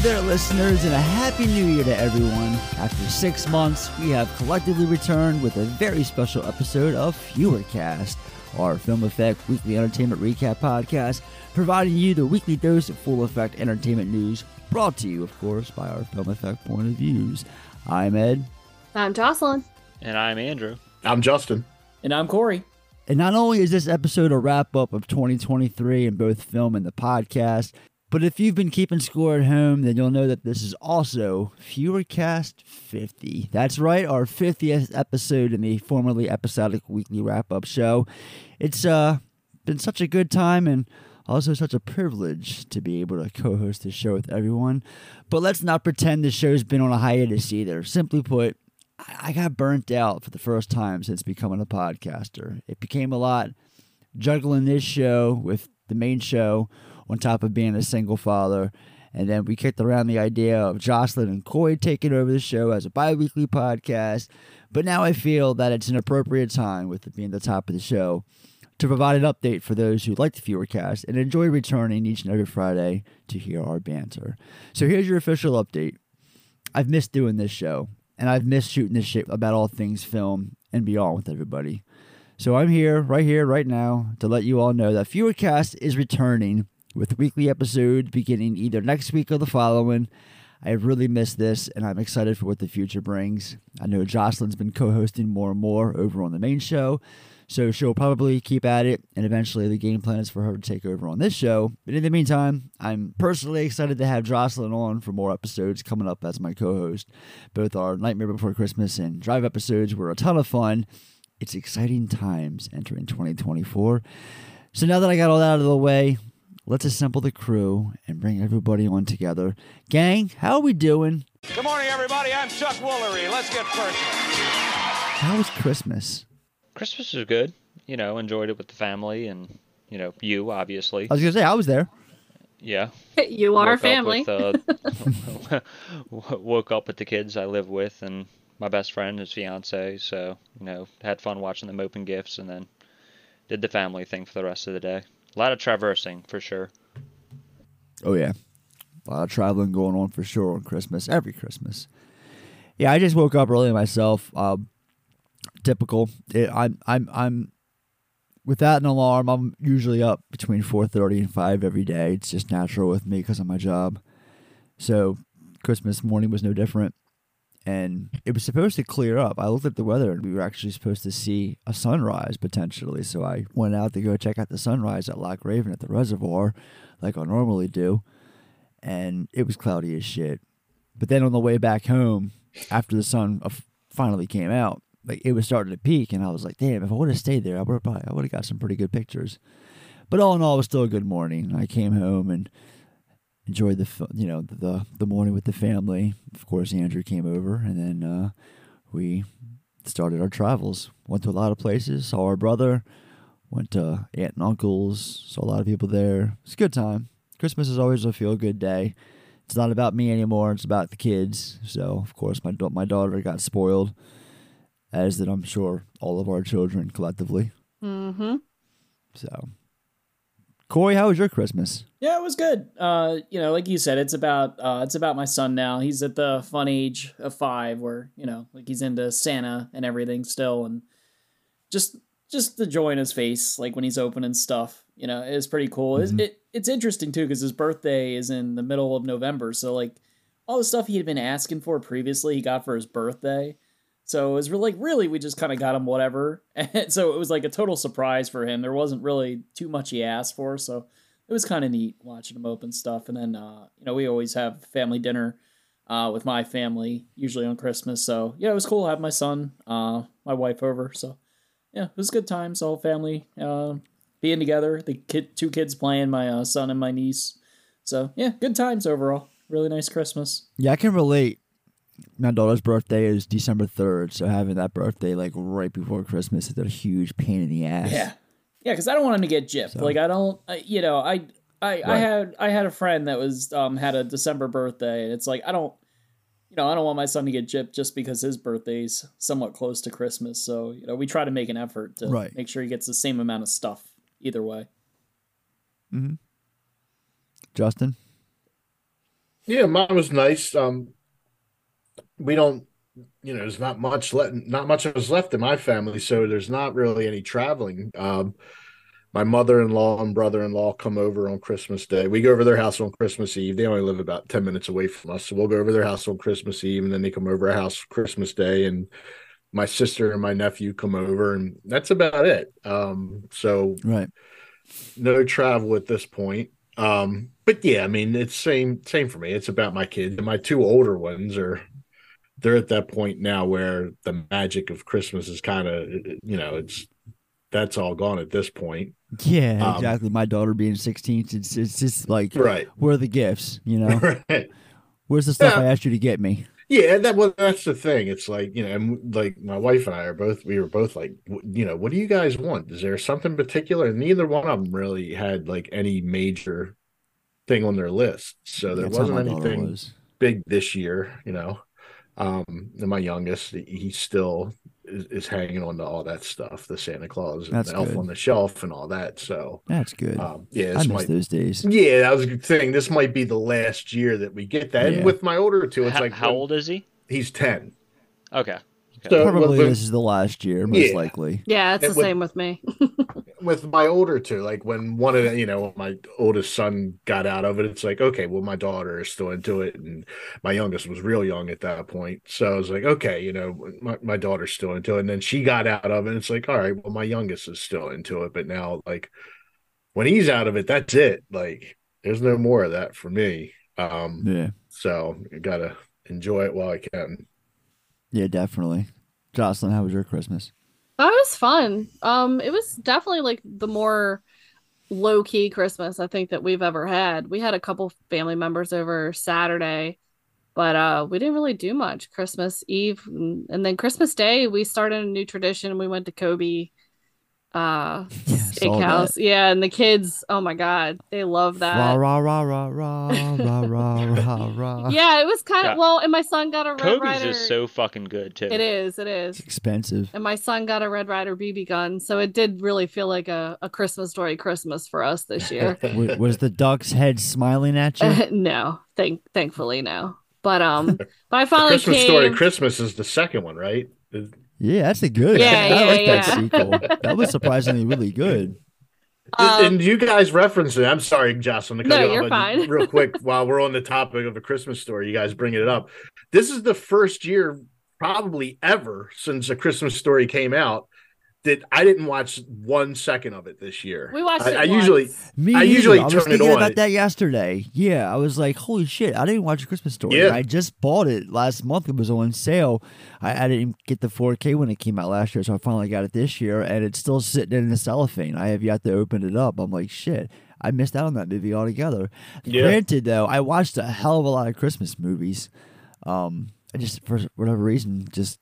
Ahoy there, listeners, and a happy new year to everyone. After six months, we have collectively returned with a very special episode of Fewercast, our Film Effect weekly entertainment recap podcast, providing you the weekly dose of full effect entertainment news, brought to you, of course, by our Film Effect point of views. I'm Ed. I'm Jocelyn. And I'm Andrew. I'm Justin. And I'm Corey. And not only is this episode a wrap up of 2023 in both film and the podcast, but if you've been keeping score at home, then you'll know that this is also Fewercast 50. That's right, our 50th episode in the formerly episodic weekly wrap up show. It's uh, been such a good time and also such a privilege to be able to co host this show with everyone. But let's not pretend the show's been on a hiatus either. Simply put, I got burnt out for the first time since becoming a podcaster. It became a lot juggling this show with the main show on top of being a single father. And then we kicked around the idea of Jocelyn and Coy taking over the show as a bi weekly podcast. But now I feel that it's an appropriate time, with it being the top of the show, to provide an update for those who like the Fewercast and enjoy returning each and every Friday to hear our banter. So here's your official update. I've missed doing this show, and I've missed shooting this shit about all things film and beyond with everybody. So I'm here, right here, right now, to let you all know that Fewercast is returning with weekly episodes beginning either next week or the following. I have really missed this, and I'm excited for what the future brings. I know Jocelyn's been co hosting more and more over on the main show, so she'll probably keep at it, and eventually the game plan is for her to take over on this show. But in the meantime, I'm personally excited to have Jocelyn on for more episodes coming up as my co host. Both our Nightmare Before Christmas and Drive episodes were a ton of fun. It's exciting times entering 2024. So now that I got all that out of the way, let's assemble the crew and bring everybody on together. Gang, how are we doing? Good morning, everybody. I'm Chuck Woolery. Let's get personal. How was Christmas? Christmas was good. You know, enjoyed it with the family and, you know, you, obviously. I was going to say, I was there. Yeah. You are Woke up family. with, uh, woke up with the kids I live with and my best friend, his fiance. So, you know, had fun watching them open gifts and then did the family thing for the rest of the day. A lot of traversing for sure. Oh, yeah. A lot of traveling going on for sure on Christmas, every Christmas. Yeah, I just woke up early myself. Um, typical. It, I'm, I'm, I'm, without an alarm, I'm usually up between 4.30 and 5 every day. It's just natural with me because of my job. So Christmas morning was no different. And it was supposed to clear up. I looked at the weather and we were actually supposed to see a sunrise potentially. So I went out to go check out the sunrise at Loch Raven at the reservoir, like I normally do. And it was cloudy as shit. But then on the way back home, after the sun uh, finally came out, like it was starting to peak, and I was like, "Damn! If I would have stayed there, I would have probably I would have got some pretty good pictures." But all in all, it was still a good morning. I came home and enjoyed the you know the the morning with the family. Of course, Andrew came over, and then uh, we started our travels. Went to a lot of places. Saw our brother. Went to aunt and uncles. Saw a lot of people there. It's a good time. Christmas is always a feel good day. It's not about me anymore. It's about the kids. So of course, my my daughter got spoiled, as did I'm sure all of our children collectively. Mm-hmm. So, Corey, how was your Christmas? Yeah, it was good. Uh, you know, like you said, it's about uh, it's about my son now. He's at the fun age of five, where you know, like he's into Santa and everything still, and just just the joy in his face, like when he's opening stuff. You know, is pretty cool. Mhm. It's, it it's interesting too because his birthday is in the middle of November, so like all the stuff he had been asking for previously, he got for his birthday. So it was really, like really, we just kind of got him whatever, and so it was like a total surprise for him. There wasn't really too much he asked for, so it was kind of neat watching him open stuff. And then, uh, you know, we always have family dinner uh, with my family, usually on Christmas. So yeah, it was cool to have my son, uh, my wife over. So yeah, it was a good times, all family uh, being together. The kid, two kids playing, my uh, son and my niece. So yeah, good times overall. Really nice Christmas. Yeah, I can relate. My daughter's birthday is December third, so having that birthday like right before Christmas is a huge pain in the ass. Yeah, yeah, because I don't want him to get gypped. So- Like I don't, I, you know, I, I, I had, I had a friend that was um had a December birthday, and it's like I don't, you know, I don't want my son to get gypped just because his birthday's somewhat close to Christmas. So you know, we try to make an effort to Right. make sure he gets the same amount of stuff either way. Hmm. Justin. Yeah, mine was nice. Um, we don't, you know, there's not much left, not much of us left in my family, so there's not really any traveling. Um, my mother-in-law and brother-in-law come over on Christmas Day. We go over their house on Christmas Eve. They only live about 10 minutes away from us. So we'll go over their house on Christmas Eve and then they come over our house Christmas Day and my sister and my nephew come over and that's about it. Um, so Right. no travel at this point. Um, but yeah, I mean it's same same for me. It's about my kids. And my two older ones are they're at that point now where the magic of Christmas is kind of you know, it's that's all gone at this point. Yeah, Um, exactly. My daughter being 16, it's, it's just like, Right. where are the gifts? You know, right. where's the stuff Yeah. I asked you to get me? Yeah, that well, that's the thing. It's like you know, and like my wife and I are both. We were both like, you know, what do you guys want? Is there something particular? And neither one of them really had like any major thing on their list. So there That's wasn't anything was. big this year. You know, um, and my youngest, he still is, is hanging on to all that stuff, the Santa Claus and That's the Elf on the Shelf and all that. So That's good. um, yeah, I this miss might. those days. Yeah, that was a good thing. This might be the last year that we get that. Yeah. And with my older two, it's How, like how when- old is he? He's ten. Okay. So Probably with- this is the last year, most Yeah. likely. Yeah, it's It the would- same with me. with my older two, like when one of the, you know, my oldest son got out of it, it's like, okay, well, my daughter is still into it. And my youngest was real young at that point. So I was like, okay, you know, my, my daughter's still into it. And then she got out of it. It's like, all right, well, my youngest is still into it. But now, like, when he's out of it, that's it. Like, there's no more of that for me. Um, Yeah. so I gotta enjoy it while I can. Yeah, definitely. Jocelyn, how was your Christmas? That was fun. Um, it was definitely like the more low key Christmas I think that we've ever had. We had a couple family members over Saturday, but uh, we didn't really do much. Christmas Eve and, and then Christmas Day, we started a new tradition. We went to Kobe uh steakhouse. Yeah, and the kids, oh my god, they love that. Yeah, it was kind of yeah. well, and my son got a Red Kobe's Rider. is so fucking good too. It is, it is. It's expensive. And my son got a Red Ryder BB gun, so it did really feel like a, a Christmas story Christmas for us this year. was the duck's head smiling at you? Uh, no, thank thankfully no. But um, but I finally Christmas came... story Christmas is the second one, right? Yeah, that's a good. Yeah, I yeah, like that yeah. sequel. That was surprisingly really good. Um, and you guys reference it. I'm sorry, Jocelyn, to cut No, you off, you're fine. real quick, while we're on the topic of a Christmas story, you guys bringing it up. This is the first year, probably ever, since a Christmas story came out, that I didn't watch one second of it this year. We watched I, it I usually. Me I usually I was turn it thinking on. about that yesterday. Yeah, I was like, holy shit, I didn't watch a Christmas story. Yeah. I just bought it last month. It was on sale. I, I didn't get the 4K when it came out last year, so I finally got it this year, and it's still sitting in the cellophane. I have yet to open it up. I'm like, shit. I missed out on that movie altogether. Yeah. Granted, though, I watched a hell of a lot of Christmas movies. Um, I just for whatever reason just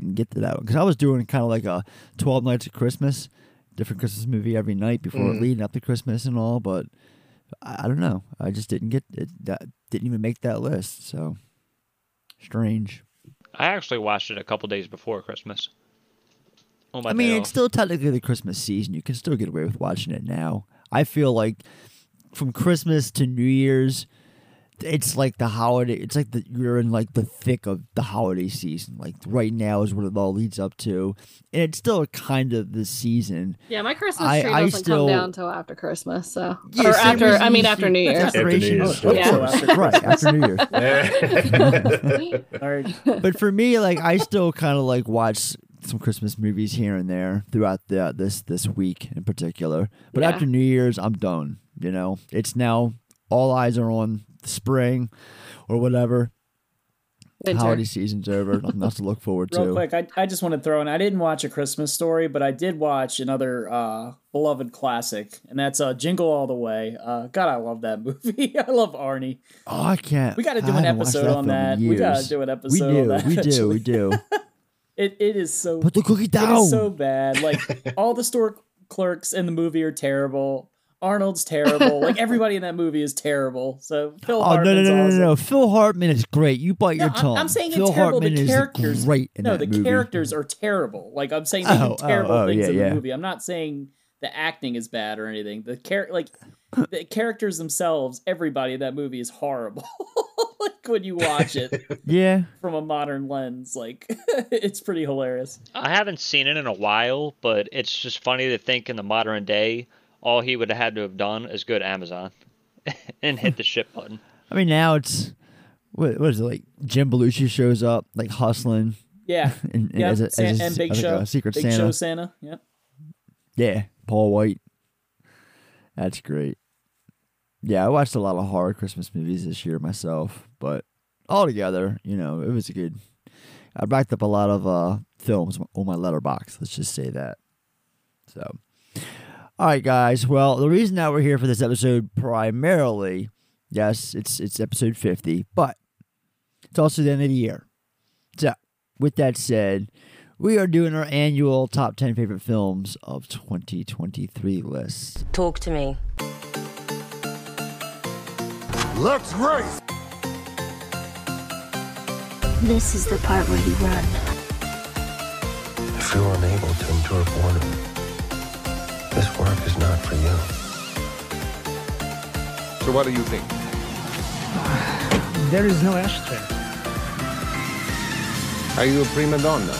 didn't get to that one because I was doing kind of like a Twelve Nights of Christmas, different Christmas movie every night before Mm. leading up to Christmas and all. But I, I don't know. I just didn't get it. That didn't even make that list. So strange. I actually watched it a couple days before Christmas. On my I mean, day it's off. still technically the Christmas season. You can still get away with watching it now. I feel like from Christmas to New Year's, it's like the holiday. It's like the you're in like the thick of the holiday season. Like right now is what it all leads up to, and it's still kind of the season. Yeah, my Christmas I- tree I doesn't still- come down until after Christmas. So Yeah, or after, I mean after New that's Year's. After New expiration. Year's. Of Yeah. course. After right after New Year's. All right. but for me, like I still kind of like watch some Christmas movies here and there throughout the uh, this this week in particular. But Yeah. after New Year's, I'm done. You know, it's now all eyes are on spring or whatever. Winter. Holiday season's over. Nothing else to look forward Real to. quick, I, I just want to throw in. I didn't watch a Christmas story, but I did watch another uh, beloved classic, and that's uh, Jingle All the Way. Uh, God, I love that movie. I love Arnie. Oh, I can't. We got to do an haven't episode on that. We got to do an We episode do. on that. We do. We do. It it is so Put the cookie down. is so bad. Like all the store clerks in the movie are terrible. Arnold's terrible. like everybody in that movie is terrible. So Phil Oh no no no no awesome. no! Phil Hartman is great. You bite No, your I'm- tongue. I'm, saying Phil it's terrible. Hartman the is characters, great in no, that the movie. characters are terrible. Like I'm saying, they Oh, do oh, terrible oh, things yeah, in the yeah. movie. I'm not saying the acting is bad or anything. The char- like the characters themselves, everybody in that movie is horrible. like when you watch it Yeah. from a modern lens, like it's pretty hilarious. I haven't seen it in a while, but it's just funny to think in the modern day, all he would have had to have done is go to Amazon and hit the ship button. I mean, now it's what, what is it like? Jim Belushi shows up like hustling. Yeah. And, and yeah. as a, as San- a- and Big as Show. a secret Big Santa. Show Santa. Yeah. Yeah, Paul White. That's great. Yeah, I watched a lot of horror Christmas movies this year myself, but altogether, you know, it was a good. I backed up a lot of uh, films on my Letterboxd. Let's just say that. So, all right, guys. Well, the reason that we're here for this episode primarily, yes, it's it's episode fifty, but it's also the end of the year. So, with that said, we are doing our annual top 10 favorite films of 2023 list. Talk to me. Let's race. This is the part where you run. I feel unable to endure boredom. This work is not for you. So what do you think? There is no ashtray. Are you a prima donna?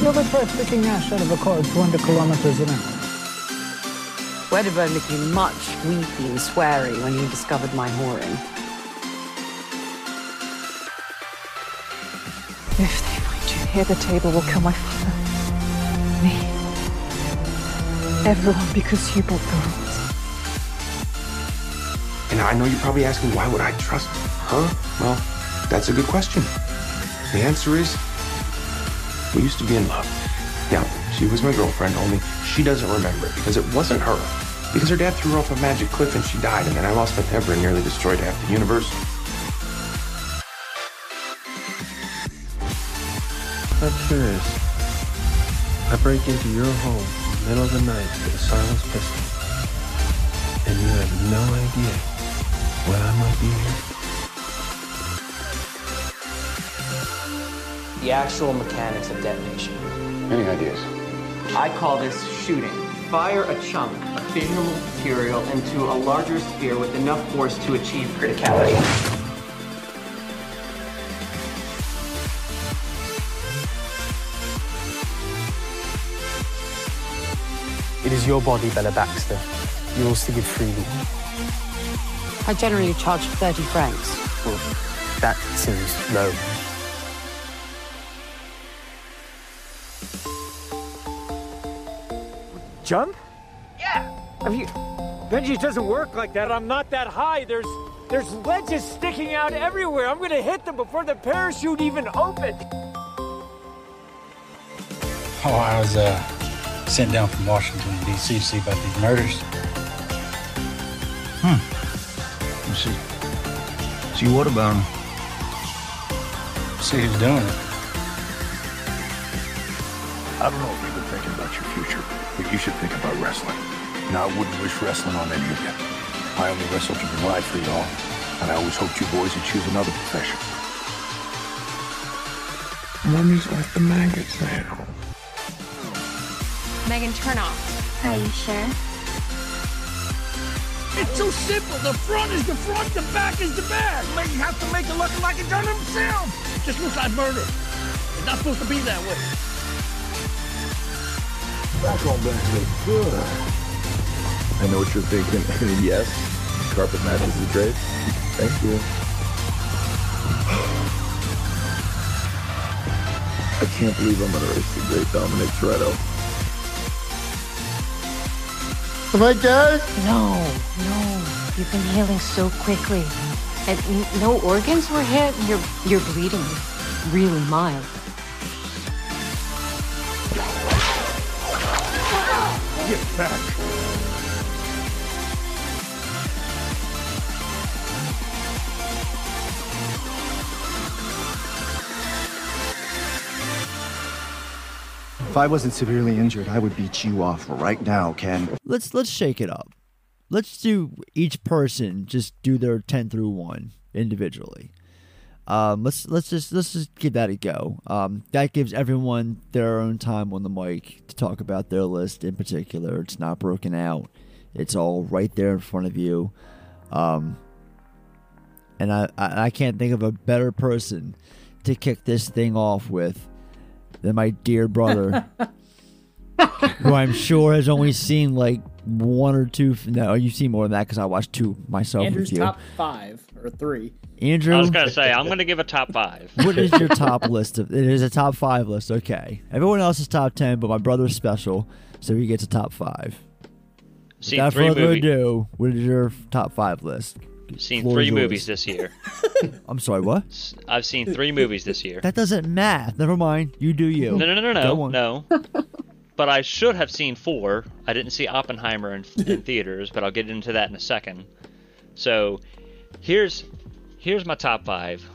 You ever try flicking ash out of a car at 200 kilometers an hour? Wedderburn became much weepy and sweary when he discovered my whoring. If they find you here, the table will kill my father. Me. Everyone because you broke the rules. And I know you're probably asking, why would I trust her? Well, that's a good question. The answer is, we used to be in love. Yeah, she was my girlfriend, only she doesn't remember it because it wasn't her. Because her dad threw her off a magic cliff and she died, and then I lost my temper and nearly destroyed half the universe. I'm curious. I break into your home in the middle of the night with a silenced pistol, and you have no idea when I might be here. The actual mechanics of detonation. Any ideas? I call this shooting. Fire a chunk of fissionable material into a larger sphere with enough force to achieve criticality. It is your body, Bella Baxter. Yours to give freely. I generally charge 30 francs. Well, that seems low. Jump? Yeah. I mean, Benji doesn't work like that. I'm not that high. There's there's ledges sticking out everywhere. I'm gonna hit them before the parachute even opens. Oh, I was uh, sent down from Washington, D.C. to see about these murders. Hmm. Let's see. See what about him? See who's doing it. I don't know if you've been thinking about your future, but you should think about wrestling. Now, I wouldn't wish wrestling on any of you. I only wrestled to provide for y'all, and I always hoped you boys would choose another profession. Mommy's like the maggots now. Megan, turn off. Are you sure? It's so simple. The front is the front, the back is the back. Man, you have to make it look like it done himself. Just looks like murder. It's not supposed to be that way. Back on back looks good. I know what you're thinking. yes, carpet matches the drapes. Thank you. I can't believe I'm gonna race the great Dominic Toretto. Am I dead? No, no. You've been healing so quickly. And no organs were hit. You're you're bleeding really mild. Get back. If I wasn't severely injured, I would beat you off right now, Ken. Let's let's shake it up. Let's do each person just do their 10 through 1 individually. Um, let's let's just let's just give that a go. Um, that gives everyone their own time on the mic to talk about their list in particular. It's not broken out. It's all right there in front of you. Um, and I, I I can't think of a better person to kick this thing off with than my dear brother, who I'm sure has only seen like one or two. No, you've seen more than that because I watched two myself Andrew's with you. top five or three. Andrew, I was gonna say I'm gonna give a top five. what is your top list of? It is a top five list. Okay, everyone else is top ten, but my brother's special, so he gets a top five. Seen Without three further movie- ado, what is your top five list? Seen Floor three is yours. movies this year. I'm sorry, what? I've seen three movies this year. That doesn't math. Never mind. You do you. No, no, no, no, no, no. but I should have seen four. I didn't see Oppenheimer in, in theaters, but I'll get into that in a second. So, here's here's my top five.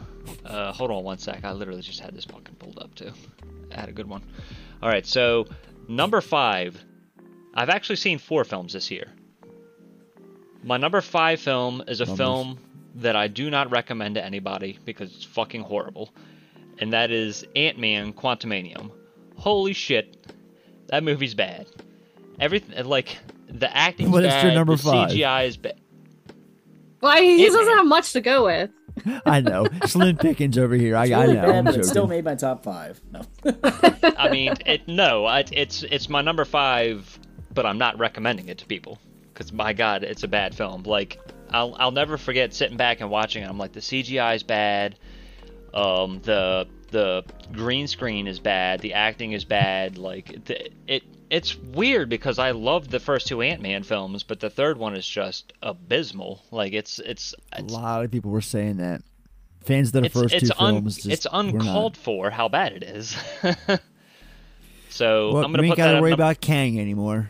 Uh, hold on one sec. I literally just had this fucking pulled up too. I had a good one. All right, so number five. I've actually seen four films this year. My number five film is a Numbers. film that I do not recommend to anybody because it's fucking horrible, and that is Ant Man Quantumanium. Holy shit, that movie's bad. Everything like the acting's What is bad, your number the five? CGI is bad. Why he Ant-Man. doesn't have much to go with. I know. Slim Pickens over here. I, It's I know. bad, I'm but it still made my top five. No. I mean, it no, I, it's it's my number five, but I'm not recommending it to people because my god, it's a bad film. Like I'll I'll never forget sitting back and watching it. I'm like the CGI is bad, um the the green screen is bad, the acting is bad. Like the, it it's weird because I loved the first two Ant Man films, but the third one is just abysmal. Like it's it's A lot of people were saying that. Fans of the it's, first it's two un- films. Just it's uncalled for how bad it is. so Well, I'm gonna we ain't put gotta at worry about Kang anymore.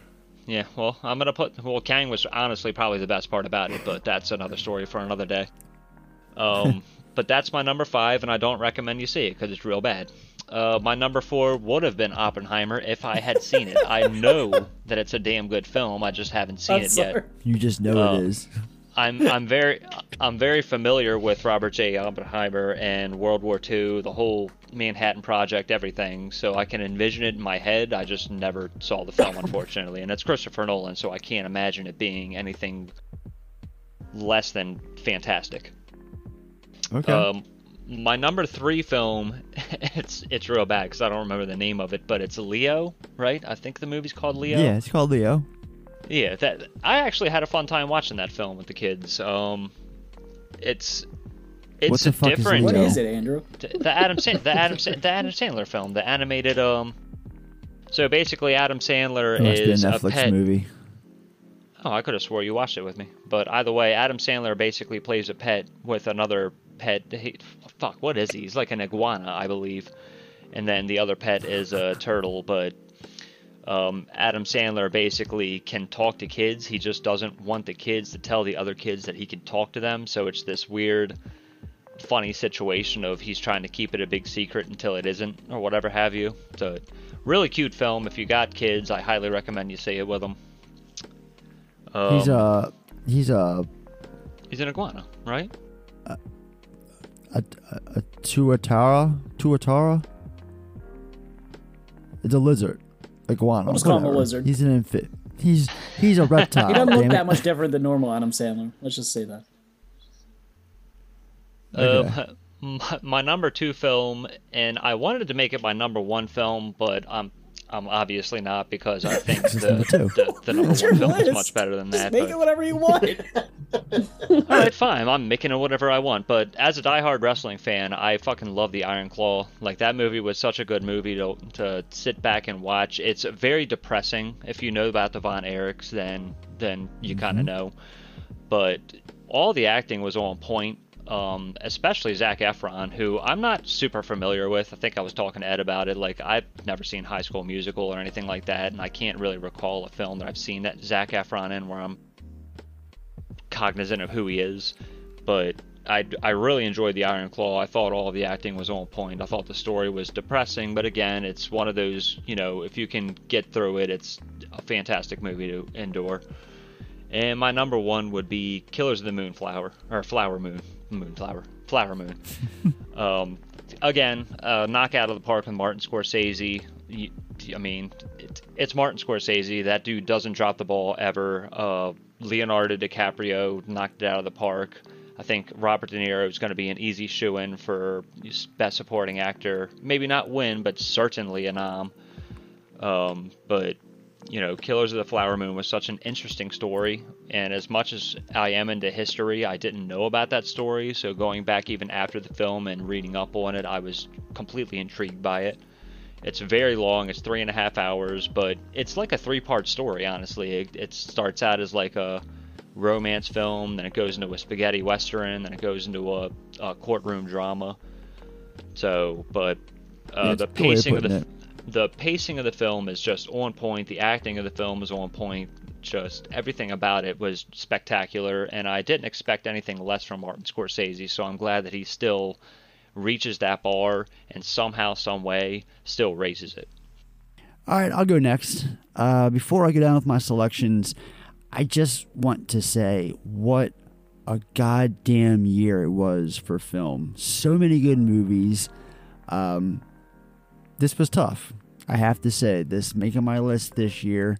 Yeah, well, I'm gonna put. Well, Kang was honestly probably the best part about it, but that's another story for another day. Um, but that's my number five, and I don't recommend you see it because it's real bad. Uh, my number four would have been Oppenheimer if I had seen it. I know that it's a damn good film. I just haven't seen I'm it sorry. yet. You just know Uh, it is. I'm I'm very I'm very familiar with Robert J. Oppenheimer and World War II, the whole Manhattan Project, everything. So I can envision it in my head. I just never saw the film, unfortunately, and it's Christopher Nolan, so I can't imagine it being anything less than fantastic. Okay. Um, my number three film, it's it's real bad because I don't remember the name of it, but it's Leo, right? I think the movie's called Leo. yeah, it's called Leo. Yeah, that I actually had a fun time watching that film with the kids. Um, it's it's What the fuck is different. What Leo? it, Andrew? The Adam Sand- the Adam Sa- the Adam Sandler film, the animated um. So basically, Adam Sandler It a is a Netflix pet. movie. Oh, I could have swore you watched it with me. But either way, Adam Sandler basically plays a pet with another pet. He, fuck, what is he? He's like an iguana, I believe. And then the other pet is a turtle. But um, Adam Sandler basically can talk to kids. He just doesn't want the kids to tell the other kids that he can talk to them. So it's this weird, funny situation of he's trying to keep it a big secret until it isn't, or whatever have you. So, really cute film. If you got kids, I highly recommend you see it with them. Um, he's a he's a he's an iguana, right? a, a, a tuatara tuatara. It's a lizard, iguana. We'll just call him a whatever. lizard. He's an infant. He's he's a reptile. He doesn't look damn that much different than normal Adam Sandler. Let's just say that. Okay. Uh, my, my number two film, and I wanted to make it my number one film, but I'm I'm obviously not because I think It's the, the, the number one film is much better than Just that. make but- it whatever you want. All right, fine. I'm making it whatever I want. But as a diehard wrestling fan, I fucking love the Iron Claw. Like that movie was such a good movie to to sit back and watch. It's very depressing. If you know about the Von Erichs, then then you kind of know. But all the acting was on point. Um, especially Zac Efron, who I'm not super familiar with. I think I was talking to Ed about it. Like I've never seen High School Musical or anything like that, and I can't really recall a film that I've seen that Zac Efron in where I'm cognizant of who he is, but I, I really enjoyed the Iron Claw. I thought all the acting was on point. I thought the story was depressing, but again, it's one of those, you know, if you can get through it, it's a fantastic movie to endure. And my number one would be Killers of the Moonflower or Flower Moon, Moonflower, Flower Moon. um, again, uh, knock out of the park with Martin Scorsese. I mean, it, it's Martin Scorsese. That dude doesn't drop the ball ever. Uh, Leonardo DiCaprio knocked it out of the park. I think Robert De Niro is going to be an easy shoe in for Best Supporting Actor. Maybe not win, but certainly a nom. Um, but you know, Killers of the Flower Moon was such an interesting story, and as much as I am into history, I didn't know about that story. So going back even after the film and reading up on it, I was completely intrigued by it. It's very long; it's three and a half hours, but it's like a three-part story. Honestly, it, it starts out as like a romance film, then it goes into a spaghetti western, then it goes into a, a courtroom drama. So, but uh, the it's a good way of pacing of the putting the pacing of the film is just on point. The acting of the film is on point. Just everything about it was spectacular, and I didn't expect anything less from Martin Scorsese. So I'm glad that he still reaches that bar and somehow, some way, still raises it. All right, I'll go next. Uh, before I go down with my selections, I just want to say what a goddamn year it was for film. So many good movies. Um, this was tough. I have to say, this making my list this year.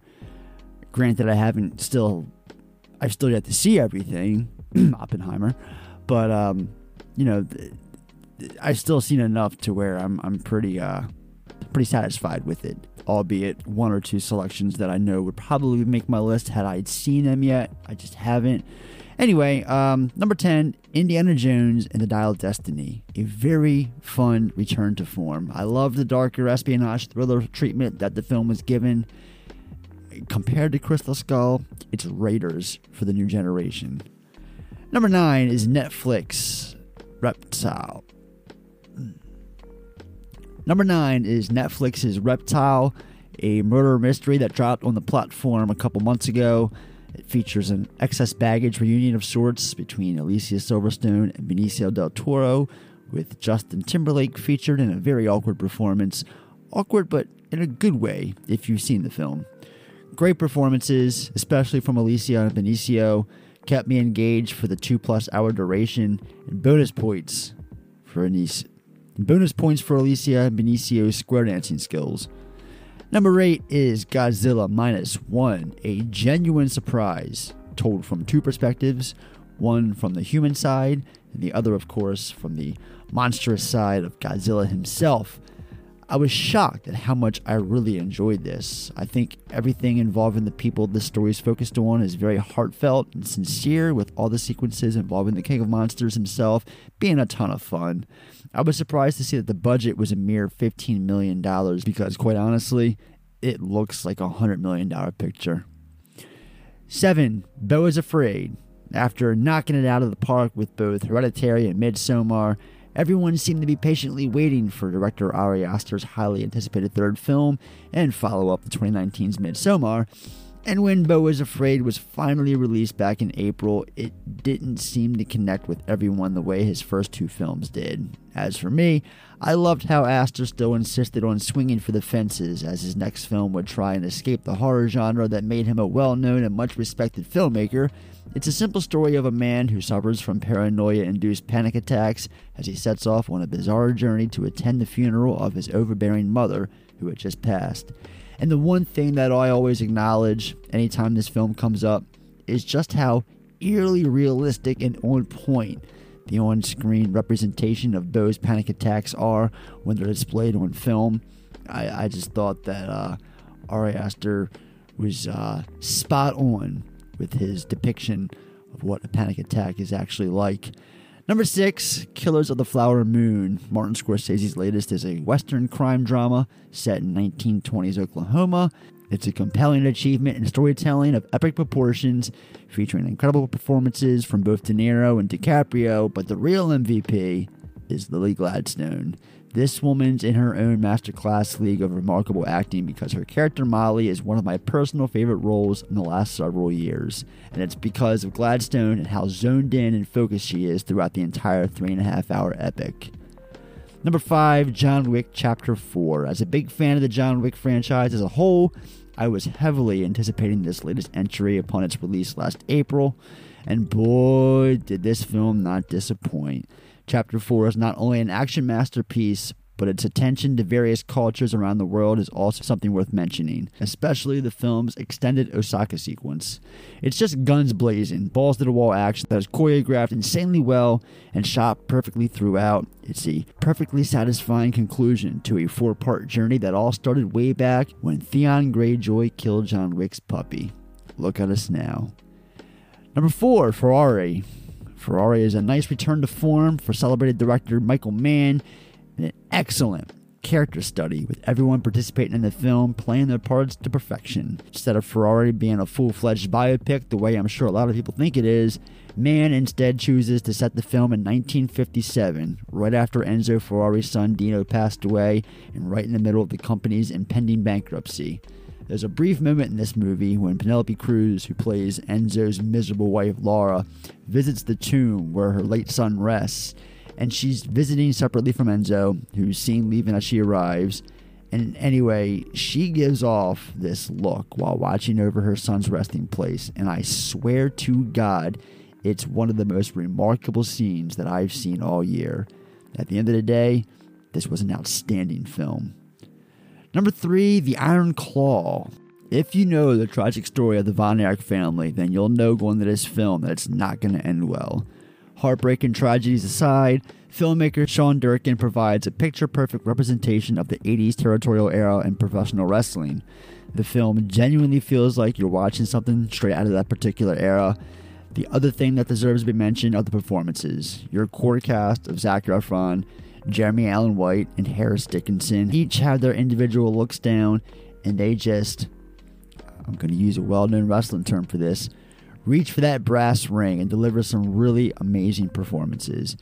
Granted, I haven't still, I've still yet to see everything, Oppenheimer, but um, you know, th- th- I've still seen enough to where I'm I'm pretty uh pretty satisfied with it. Albeit one or two selections that I know would probably make my list had I seen them yet. I just haven't. Anyway, um, number 10, Indiana Jones and the Dial of Destiny. A very fun return to form. I love the darker espionage thriller treatment that the film was given. Compared to Crystal Skull, it's Raiders for the new generation. Number 9 is Netflix Reptile. Number 9 is Netflix's Reptile, a murder mystery that dropped on the platform a couple months ago. It features an excess baggage reunion of sorts between Alicia Silverstone and Benicio del Toro, with Justin Timberlake featured in a very awkward performance. Awkward, but in a good way if you've seen the film. Great performances, especially from Alicia and Benicio, kept me engaged for the two plus hour duration, and bonus points for Anis- bonus points for Alicia and Benicio's square dancing skills. Number eight is Godzilla Minus One, a genuine surprise told from two perspectives one from the human side, and the other, of course, from the monstrous side of Godzilla himself. I was shocked at how much I really enjoyed this. I think everything involving the people this story is focused on is very heartfelt and sincere, with all the sequences involving the King of Monsters himself being a ton of fun. I was surprised to see that the budget was a mere $15 million because, quite honestly, it looks like a $100 million picture. 7. Beau is Afraid. After knocking it out of the park with both Hereditary and Midsommar, everyone seemed to be patiently waiting for director Ari Aster's highly anticipated third film and follow up to 2019's Midsommar. And when Beau is Afraid was finally released back in April, it didn't seem to connect with everyone the way his first two films did. As for me, I loved how Aster still insisted on swinging for the fences, as his next film would try and escape the horror genre that made him a well known and much respected filmmaker. It's a simple story of a man who suffers from paranoia induced panic attacks as he sets off on a bizarre journey to attend the funeral of his overbearing mother, who had just passed. And the one thing that I always acknowledge anytime this film comes up is just how eerily realistic and on point the on screen representation of those panic attacks are when they're displayed on film. I, I just thought that uh, Ari Aster was uh, spot on with his depiction of what a panic attack is actually like. Number six, Killers of the Flower Moon. Martin Scorsese's latest is a Western crime drama set in 1920s Oklahoma. It's a compelling achievement in storytelling of epic proportions, featuring incredible performances from both De Niro and DiCaprio, but the real MVP is Lily Gladstone. This woman's in her own masterclass league of remarkable acting because her character Molly is one of my personal favorite roles in the last several years, and it's because of Gladstone and how zoned in and focused she is throughout the entire three and a half hour epic. Number five, John Wick Chapter 4. As a big fan of the John Wick franchise as a whole, I was heavily anticipating this latest entry upon its release last April, and boy, did this film not disappoint. Chapter 4 is not only an action masterpiece, but its attention to various cultures around the world is also something worth mentioning, especially the film's extended Osaka sequence. It's just guns blazing, balls to the wall action that is choreographed insanely well and shot perfectly throughout. It's a perfectly satisfying conclusion to a four part journey that all started way back when Theon Greyjoy killed John Wick's puppy. Look at us now. Number four, Ferrari. Ferrari is a nice return to form for celebrated director Michael Mann and an excellent character study with everyone participating in the film playing their parts to perfection. Instead of Ferrari being a full fledged biopic the way I'm sure a lot of people think it is, Mann instead chooses to set the film in 1957, right after Enzo Ferrari's son Dino passed away and right in the middle of the company's impending bankruptcy. There's a brief moment in this movie when Penelope Cruz, who plays Enzo's miserable wife Laura, visits the tomb where her late son rests and she's visiting separately from Enzo, who's seen leaving as she arrives. And anyway, she gives off this look while watching over her son's resting place, and I swear to God, it's one of the most remarkable scenes that I've seen all year. At the end of the day, this was an outstanding film. Number three, The Iron Claw. If you know the tragic story of the Von Erich family, then you'll know going to this film that it's not going to end well. Heartbreaking tragedies aside, filmmaker Sean Durkin provides a picture perfect representation of the 80s territorial era in professional wrestling. The film genuinely feels like you're watching something straight out of that particular era. The other thing that deserves to be mentioned are the performances. Your core cast of Zac Efron, Jeremy Allen White, and Harris Dickinson each have their individual looks down, and they just, I'm going to use a well known wrestling term for this, reach for that brass ring and deliver some really amazing performances.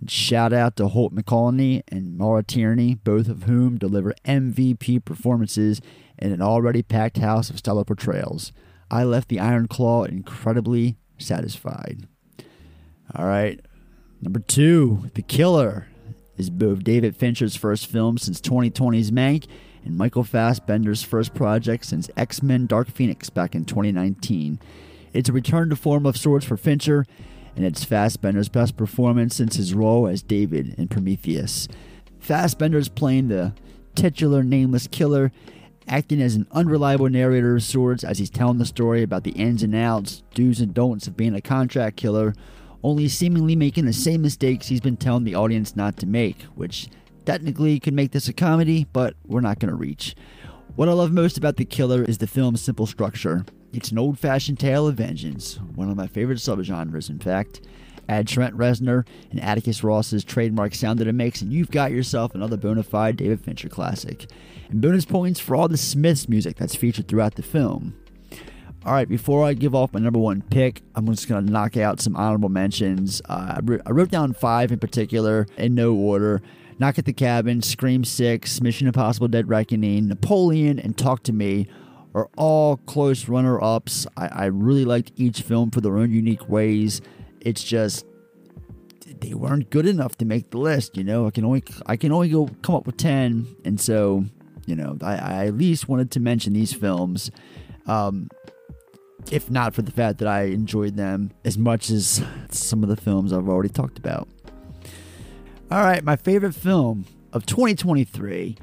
And shout out to Holt McCallany and Maura Tierney, both of whom deliver MVP performances in an already packed house of stellar portrayals. I left the Iron Claw incredibly satisfied. All right, number two, The Killer is both David Fincher's first film since 2020's Mank and Michael Fassbender's first project since X Men Dark Phoenix back in 2019. It's a return to form of sorts for Fincher, and it's Fassbender's best performance since his role as David in Prometheus. Fassbender's playing the titular nameless killer, acting as an unreliable narrator of sorts as he's telling the story about the ins and outs, do's and don'ts of being a contract killer, only seemingly making the same mistakes he's been telling the audience not to make, which technically could make this a comedy, but we're not going to reach. What I love most about The Killer is the film's simple structure. It's an old fashioned tale of vengeance, one of my favorite subgenres, in fact. Add Trent Reznor and Atticus Ross's trademark sound that it makes, and you've got yourself another bona fide David Fincher classic. And bonus points for all the Smiths music that's featured throughout the film. All right, before I give off my number one pick, I'm just going to knock out some honorable mentions. Uh, I, wrote, I wrote down five in particular in no order. Knock at the Cabin, Scream 6, Mission Impossible Dead Reckoning, Napoleon, and Talk to Me are all close runner ups. I, I really liked each film for their own unique ways. It's just they weren't good enough to make the list. You know, I can only I can only go come up with ten, and so you know I, I at least wanted to mention these films. Um, if not for the fact that I enjoyed them as much as some of the films I've already talked about. All right, my favorite film of 2023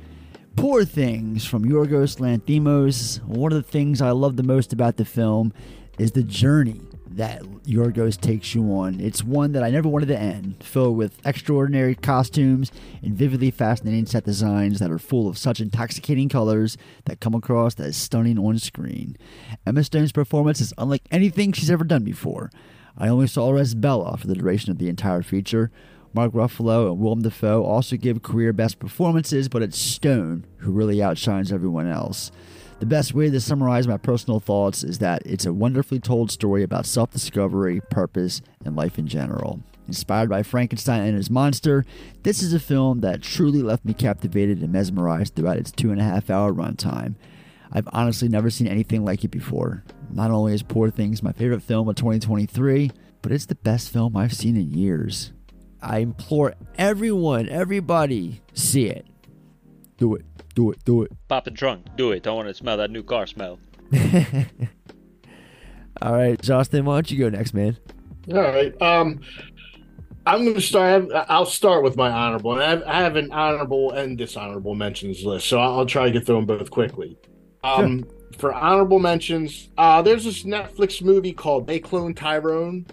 Poor Things from Yorgos Lanthimos. One of the things I love the most about the film is the journey that Yorgos takes you on. It's one that I never wanted to end, filled with extraordinary costumes and vividly fascinating set designs that are full of such intoxicating colors that come across as stunning on screen. Emma Stone's performance is unlike anything she's ever done before. I only saw her as Bella for the duration of the entire feature. Mark Ruffalo and Willem Dafoe also give career best performances, but it's Stone who really outshines everyone else. The best way to summarize my personal thoughts is that it's a wonderfully told story about self discovery, purpose, and life in general. Inspired by Frankenstein and his monster, this is a film that truly left me captivated and mesmerized throughout its two and a half hour runtime. I've honestly never seen anything like it before. Not only is Poor Things my favorite film of 2023, but it's the best film I've seen in years. I implore everyone, everybody, see it. Do it. Do it. Do it. Pop the trunk. Do it. Don't want to smell that new car smell. All right, Justin, why don't you go next, man? All right. Um, I'm going to start. I'll start with my honorable. I have, I have an honorable and dishonorable mentions list, so I'll, I'll try to get through them both quickly. Um, sure. For honorable mentions, uh, there's this Netflix movie called They Clone Tyrone.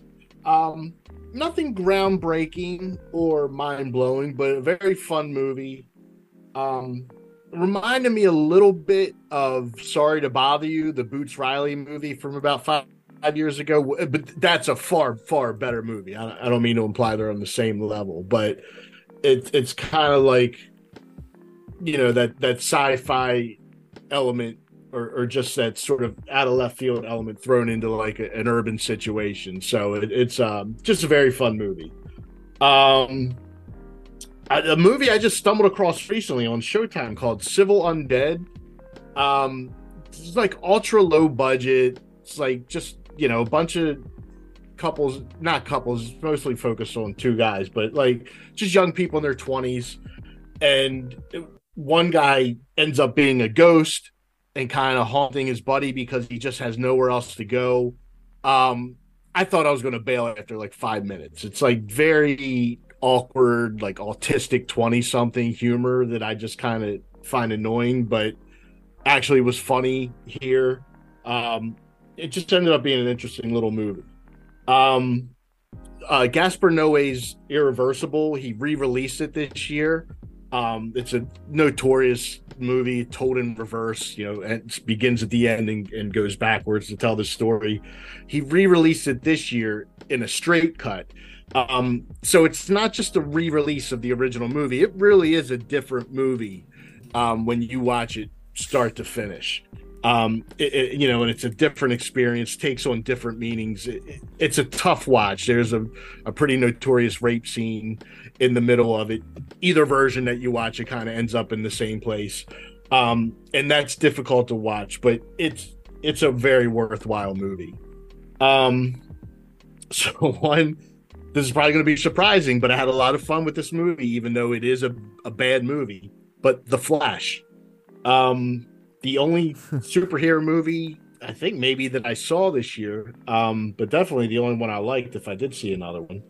Um, nothing groundbreaking or mind blowing, but a very fun movie. Um, reminded me a little bit of Sorry to Bother You, the Boots Riley movie from about five, five years ago. But that's a far, far better movie. I, I don't mean to imply they're on the same level, but it, it's kind of like, you know, that, that sci fi element or, or, just that sort of out of left field element thrown into like a, an urban situation. So it, it's um, just a very fun movie. Um, a movie I just stumbled across recently on Showtime called Civil Undead. Um, it's like ultra low budget. It's like just you know a bunch of couples, not couples, mostly focused on two guys, but like just young people in their twenties, and one guy ends up being a ghost and kind of haunting his buddy because he just has nowhere else to go. Um, I thought I was going to bail after like five minutes. It's like very awkward, like autistic 20 something humor that I just kind of find annoying, but actually was funny here. Um, it just ended up being an interesting little movie. Um, uh, Gaspar Noé's Irreversible, he re released it this year. Um, it's a notorious movie told in reverse, you know, and begins at the end and, and goes backwards to tell the story. He re released it this year in a straight cut um, so it's not just a re-release of the original movie. It really is a different movie um, when you watch it start to finish. Um, it, it, you know, and it's a different experience, takes on different meanings. It, it's a tough watch. There's a, a pretty notorious rape scene in the middle of it. Either version that you watch, it kind of ends up in the same place, um, and that's difficult to watch. But it's it's a very worthwhile movie. Um, so one this is probably going to be surprising, but I had a lot of fun with this movie, even though it is a, a bad movie. But The Flash, um, the only superhero movie I think maybe that I saw this year, um, but definitely the only one I liked if I did see another one.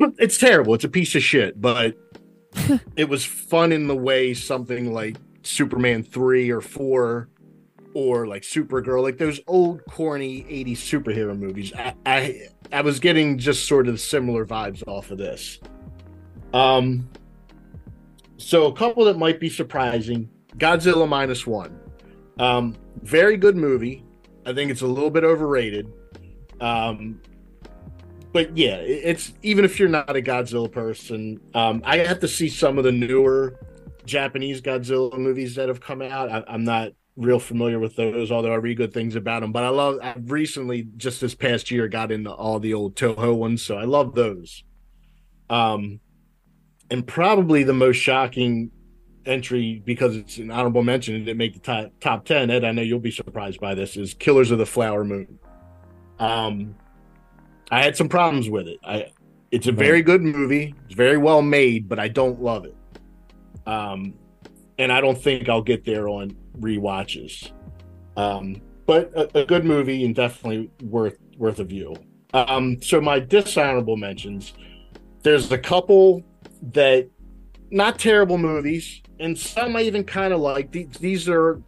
it's terrible. It's a piece of shit, but it was fun in the way something like Superman 3 or 4 or like Supergirl, like those old corny 80s superhero movies. I, I I was getting just sort of similar vibes off of this. Um so a couple that might be surprising. Godzilla minus one. Um, very good movie. I think it's a little bit overrated. Um, but yeah, it's even if you're not a Godzilla person, um, I have to see some of the newer Japanese Godzilla movies that have come out. I, am not real familiar with those, although I read good things about them. But I love. I've recently, just this past year, got into all the old Toho ones, so I love those. Um, and probably the most shocking entry because it's an honorable mention and it make the top top ten. Ed, I know you'll be surprised by this. Is Killers of the Flower Moon. Um, I had some problems with it. I, it's a very good movie. It's very well made, but I don't love it. Um, and I don't think I'll get there on re-watches. Um, but a, a, good movie and definitely worth worth a view. Um, so my dishonorable mentions. There's a couple that not terrible movies, and some I even kind of like. These, these are,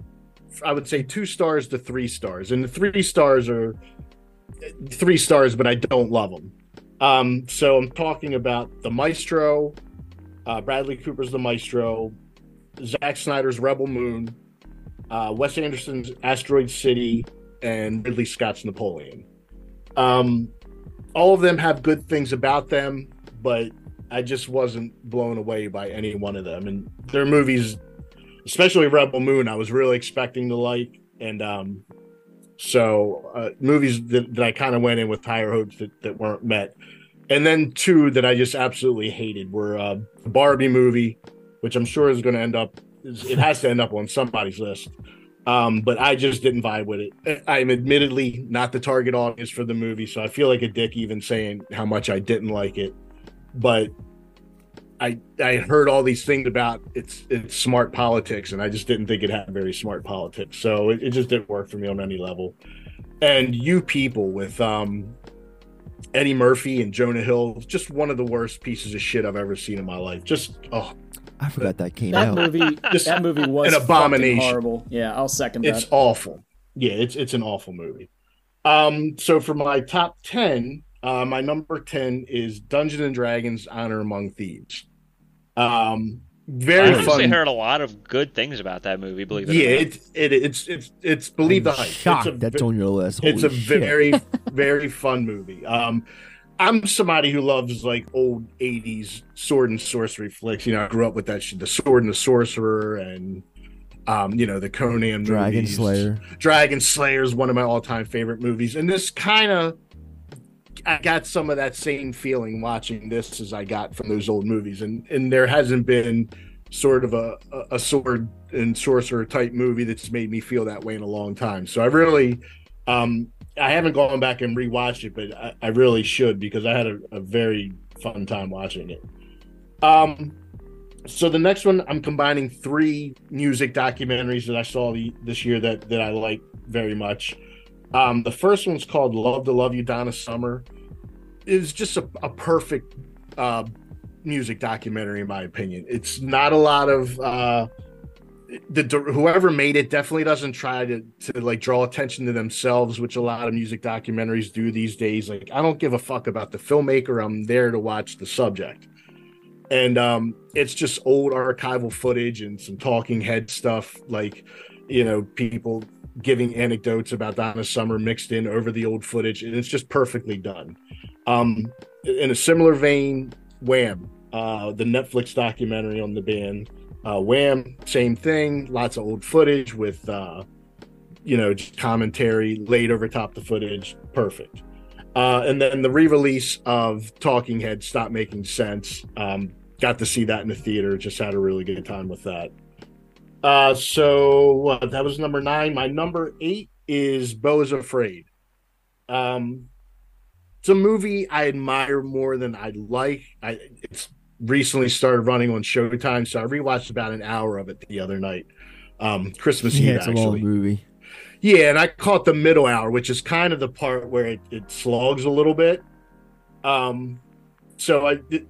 I would say, two stars to three stars, and the three stars are three stars, but I don't love them. Um, so I'm talking about the Maestro, uh, Bradley Cooper's The Maestro, Zack Snyder's Rebel Moon, uh, Wes Anderson's Asteroid City, and Ridley Scott's Napoleon. Um, all of them have good things about them, but I just wasn't blown away by any one of them. And their movies, especially Rebel Moon, I was really expecting to like, and um, so uh, movies that, that I kind of went in with higher hopes that, that weren't met. And then two that I just absolutely hated were uh, the Barbie movie, which I'm sure is going to end up it has to end up on somebody's list. Um, but I just didn't vibe with it. I'm admittedly not the target audience for the movie, so I feel like a dick even saying how much I didn't like it. But I I heard all these things about it's it's smart politics, and I just didn't think it had very smart politics. So it, it just didn't work for me on any level. And you people with um Eddie Murphy and Jonah Hill, just one of the worst pieces of shit I've ever seen in my life. Just oh, I forgot that came That out. movie, Just that movie was an abomination. horrible. Yeah, I'll second that. it's awful. Yeah, it's it's an awful movie. Um, so for my top ten, uh, my number ten is Dungeons and Dragons: Honor Among Thieves. Um, very I honestly fun. heard a lot of good things about that movie. Believe it Yeah, or not. it's it, it's it's it's believe the I'm hype. shocked it's a, that's on your list. It's a shit. very very fun movie. Um, I'm somebody who loves like old '80s sword and sorcery flicks. You know, I grew up with that shit, the Sword and the Sorcerer, and um, you know, the Conan Dragon movies. Slayer. Dragon Slayer is one of my all-time favorite movies, and this kind of I got some of that same feeling watching this as I got from those old movies, and and there hasn't been sort of a a- a sword and sorcerer type movie that's made me feel that way in a long time. So I really, um, I haven't gone back and rewatched it, but I, I really should because I had a, a very fun time watching it. Um, so the next one, I'm combining three music documentaries that I saw the, this year that that I like very much. Um, the first one's called "Love to Love You, Donna Summer." It's just a, a perfect uh, music documentary, in my opinion. It's not a lot of uh, the whoever made it definitely doesn't try to to like draw attention to themselves, which a lot of music documentaries do these days. Like, I don't give a fuck about the filmmaker. I'm there to watch the subject and um, it's just old archival footage and some talking head stuff like you know people giving anecdotes about donna summer mixed in over the old footage and it's just perfectly done um, in a similar vein wham uh, the netflix documentary on the band uh, wham same thing lots of old footage with uh, you know just commentary laid over top the footage perfect uh, and then the re-release of Talking Heads Stop Making Sense. Um, got to see that in the theater. Just had a really good time with that. Uh, so uh, that was number nine. My number eight is Beau is Afraid. Um, it's a movie I admire more than I like. I it's recently started running on Showtime, so I rewatched about an hour of it the other night. Um, Christmas Yeah, Eve, it's a actually. long movie. Yeah, and I caught the middle hour, which is kind of the part where it, it slogs a little bit. Um, so I the,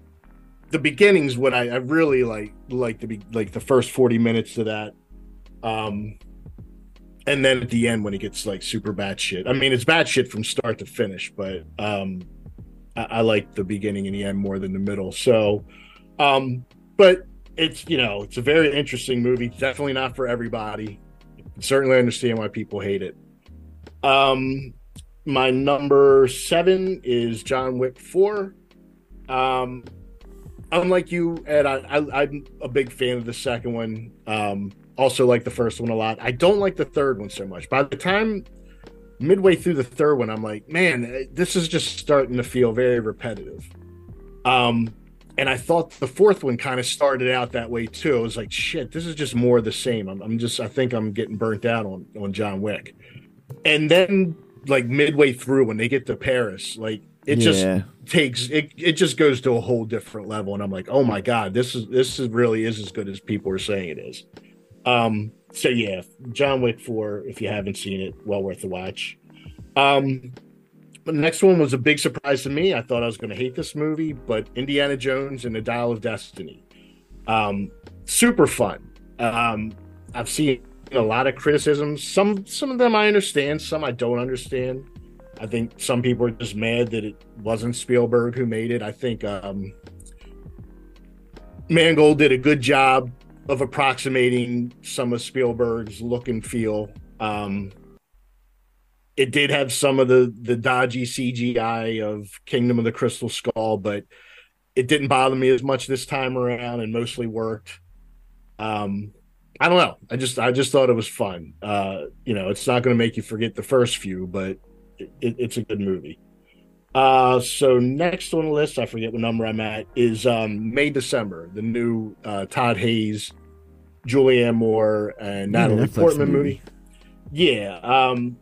the beginning's what I, I really like like to be like the first forty minutes to that. Um, and then at the end when it gets like super bad shit. I mean, it's bad shit from start to finish, but um, I, I like the beginning and the end more than the middle. So, um, but it's you know it's a very interesting movie. Definitely not for everybody certainly understand why people hate it. Um, my number seven is John Wick Four. Um, unlike you, Ed, I, I, I'm a big fan of the second one. Um, also like the first one a lot. I don't like the third one so much. By the time midway through the third one, I'm like, man, this is just starting to feel very repetitive. Um, and I thought the fourth one kind of started out that way too. I was like, shit, this is just more of the same. I'm, I'm just, I think I'm getting burnt out on on John Wick. And then, like midway through, when they get to Paris, like it Yeah. just takes it. It just goes to a whole different level, and I'm like, oh my god, this is this is really is as good as people are saying it is. Um. So yeah, John Wick four. If you haven't seen it, well worth the watch. Um. The next one was a big surprise to me. I thought I was going to hate this movie, but Indiana Jones and the Dial of Destiny. Um, super fun. Um, I've seen a lot of criticisms. Some some of them I understand, some I don't understand. I think some people are just mad that it wasn't Spielberg who made it. I think um, Mangold did a good job of approximating some of Spielberg's look and feel. Um, it did have some of the the dodgy CGI of Kingdom of the Crystal Skull, but it didn't bother me as much this time around, and mostly worked. Um, I don't know. I just I just thought it was fun. Uh, you know, it's not going to make you forget the first few, but it, it's a good movie. Uh, so next on the list, I forget what number I'm at, is um, May December, the new uh, Todd Haynes, Julianne Moore, and Natalie Netflix Portman movie. movie. Yeah, um,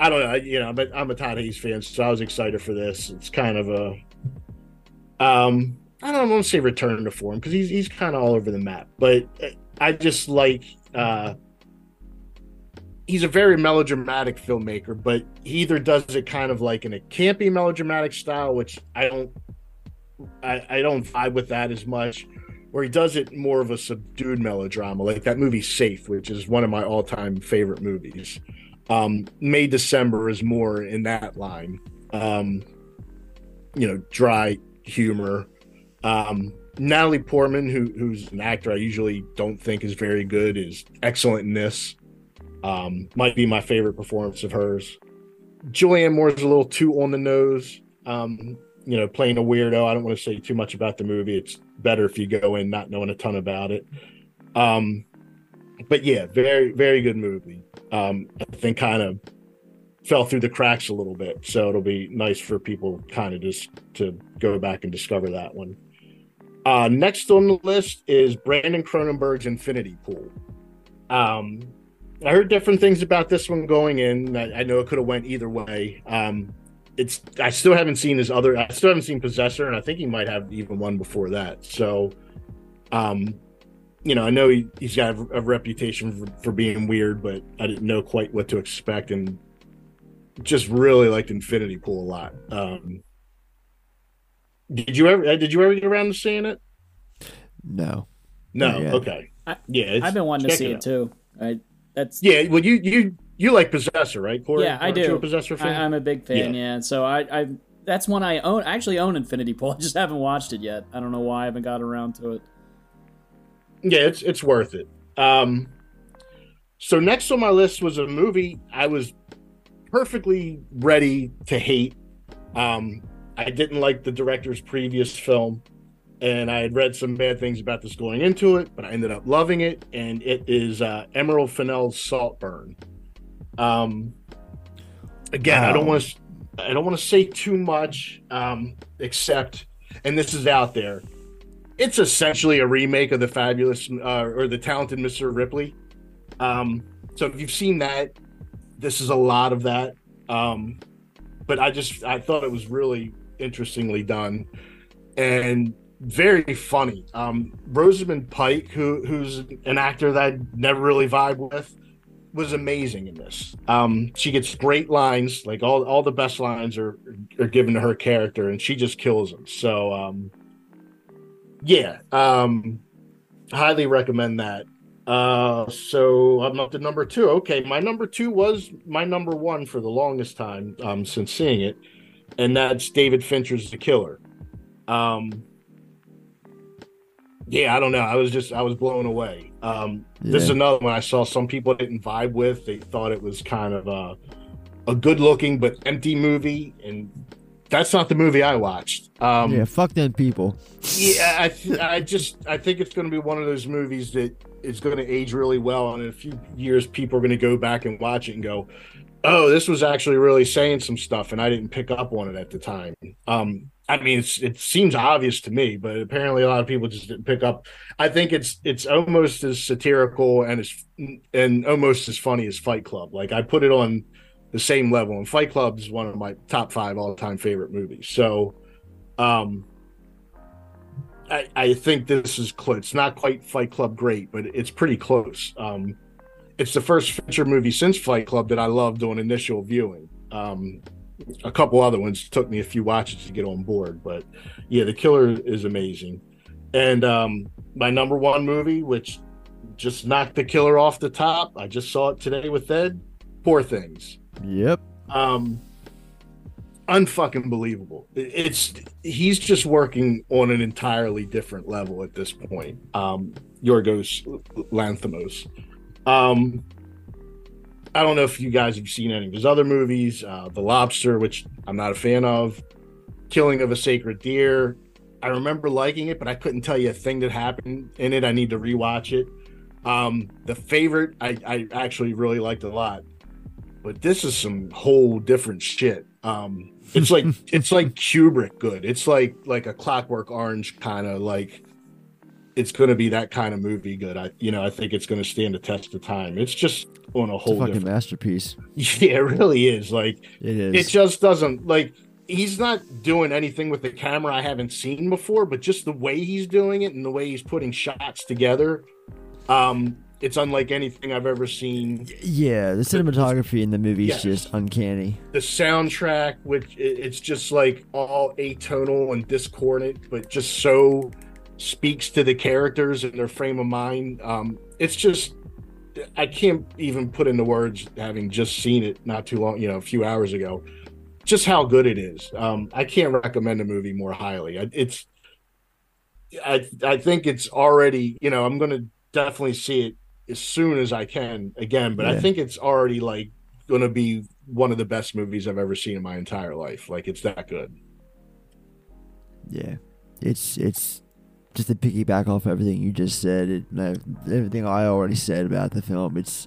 I don't know. You know, but I'm a Todd Haynes fan, so I was excited for this. It's kind of a, um, I don't want to say return to form because he's he's kind of all over the map, but I just like uh, he's a very melodramatic filmmaker, but he either does it kind of like in a campy melodramatic style, which I don't I, I don't vibe with that as much, or he does it more of a subdued melodrama, like that movie Safe, which is one of my all time favorite movies. Um, May December is more in that line. Um, you know, dry humor. Um, Natalie Portman, who, who's an actor I usually don't think is very good, is excellent in this. Um, might be my favorite performance of hers. Julianne Moore is a little too on the nose. Um, you know, playing a weirdo. I don't want to say too much about the movie. It's better if you go in not knowing a ton about it. Um, but yeah, very, very good movie. Um, I think kind of fell through the cracks a little bit. So it'll be nice for people kind of just to go back and discover that one. Uh, next on the list is Brandon Cronenberg's Infinity Pool. Um, I heard different things about this one going in. I, I know it could have went either way. Um, it's I still haven't seen his other. I still haven't seen Possessor, and I think he might have even one before that. So, um, you know, I know he, he's got a, a reputation for, for, being weird, but I didn't know quite what to expect, and just really liked Infinity Pool a lot. Um, did you ever? Did you ever get around to seeing it? No. No. Okay. I, yeah, I've been wanting to see it, it too. I that's yeah. Well, you you you like Possessor, right? Corey? Yeah, I Aren't do. You a Possessor fan? I, am a big fan. Yeah. yeah. So I, I that's one I own. I actually own Infinity Pool. I just haven't watched it yet. I don't know why I haven't got around to it. Yeah, it's it's worth it. Um, so next on my list was a movie I was perfectly ready to hate. Um, I didn't like the director's previous film, and I had read some bad things about this going into it, but I ended up loving it. And it is uh, Emerald Fennell's Saltburn. Um, again, wow. I don't want to. I don't want to say too much, um, except, and this is out there. It's essentially a remake of the fabulous uh, or the talented Mr. Ripley. Um, so if you've seen that, this is a lot of that. Um, but I just I thought it was really interestingly done and very funny. Um, Rosamund Pike, who who's an actor that I never really vibe with, was amazing in this. Um, she gets great lines, like all all the best lines are are given to her character, and she just kills them. So, um, yeah, um, highly recommend that. Uh, so I'm up to number two. Okay, my number two was my number one for the longest time um, since seeing it, and that's David Fincher's The Killer. Um, yeah, I don't know. I was just I was blown away. Um, yeah. This is another one I saw some people didn't vibe with. They thought it was kind of a a good looking but empty movie, and that's not the movie I watched. Um, yeah, fuck them people. Yeah, I, th- I just I think it's going to be one of those movies that is going to age really well, and in a few years, people are going to go back and watch it and go, "Oh, this was actually really saying some stuff," and I didn't pick up on it at the time. Um, I mean, it seems obvious to me, but apparently a lot of people just didn't pick up. I think it's it's almost as satirical and as and almost as funny as Fight Club. Like I put it on the same level, and Fight Club is one of my top five all time favorite movies. So, um, I I think this is close. It's not quite Fight Club great, but it's pretty close. Um, it's the first feature movie since Fight Club that I loved on initial viewing. Um, a couple other ones took me a few watches to get on board, but yeah, The Killer is amazing. And um, my number one movie, which just knocked The Killer off the top, I just saw it today with Ed. Poor Things. Yep. Um, unfucking believable. It's he's just working on an entirely different level at this point. Um, Yorgos Lanthimos. Um, I don't know if you guys have seen any of his other movies, uh, The Lobster, which I'm not a fan of, Killing of a Sacred Deer. I remember liking it, but I couldn't tell you a thing that happened in it. I need to rewatch it. Um, the favorite, I, I actually really liked a lot, but this is some whole different shit. Um, it's like it's like Kubrick good. It's like like a Clockwork Orange kind of like it's going to be that kind of movie good. I you know I think it's going to stand the test of time. It's just on a whole a fucking different... masterpiece. Yeah, it really is. Like it is. It just doesn't like he's not doing anything with the camera I haven't seen before, but just the way he's doing it and the way he's putting shots together, um, it's unlike anything I've ever seen. Yeah, the cinematography in the movie is Yes. just uncanny. The soundtrack, which it- it's just like all atonal and discordant, but just so speaks to the characters and their frame of mind. Um, it's just I can't even put into words, having just seen it not too long, you know, a few hours ago, just how good it is. Um, I can't recommend a movie more highly. I- It's, I I think it's already, you know, I'm going to definitely see it as soon as I can again, but I think it's already like going to be one of the best movies I've ever seen in my entire life. Like it's that good. Yeah, it's it's just to piggyback off everything you just said. It, everything I already said about the film. It's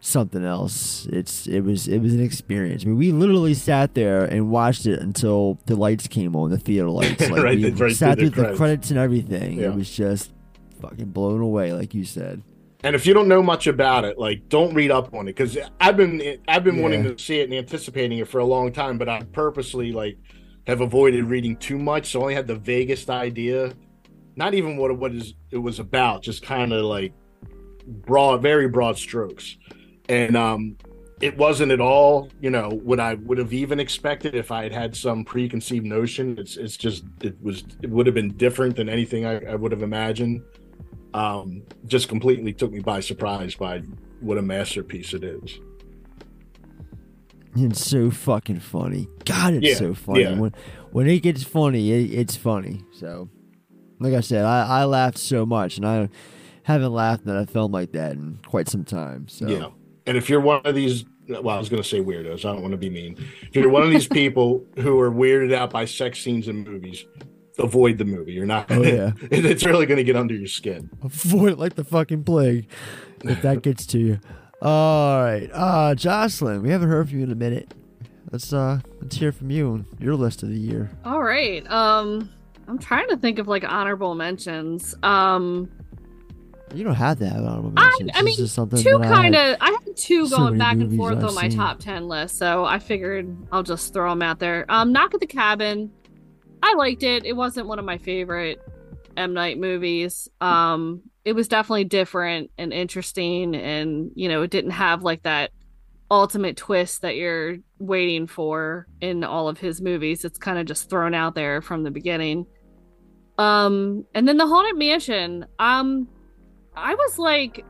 something else. It's it was it was an experience. I mean, we literally sat there and watched it until the lights came on, the theater lights. Like Right, we right sat through the the credits. credits and everything. Yeah. It was just fucking blown away, like you said. And if you don't know much about it, like don't read up on it because I've been I've been wanting to see it and anticipating it for a long time, but I purposely like have avoided reading too much, so I only had the vaguest idea, not even what it, what is it was about, just kind of like broad, very broad strokes, and um, it wasn't at all, you know, what I would have even expected if I had had some preconceived notion. It's it's just it was it would have been different than anything I, I would have imagined um, just completely took me by surprise by what a masterpiece it is. It's so fucking funny. God, it's Yeah, so funny. yeah. When when it gets funny, it, it's funny. So, like I said, I, I laughed so much, and I haven't laughed at a film like that in quite some time. So, Yeah. And if you're one of these, well, I was going to say weirdos. I don't want to be mean. If you're one of these people who are weirded out by sex scenes in movies, avoid the movie. You're not. Oh, Gonna, yeah. it's really going to get under your skin. avoid it like the fucking plague if that gets to you. All right, uh, Jocelyn, we haven't heard from you in a minute. Let's uh, let's hear from you and your list of the year. All right. Um, I'm trying to think of like honorable mentions. Um, You don't have to have honorable I, mentions. I This mean, two I kind of. I had two so going back and forth I've on my seen. top ten list, so I figured I'll just throw them out there. Um, Knock at the Cabin. I liked it. It wasn't one of my favorite M Night movies. Um, it was definitely different and interesting, and you know, it didn't have like that ultimate twist that you're waiting for in all of his movies. It's kind of just thrown out there from the beginning. Um, and then the Haunted Mansion. Um, I was like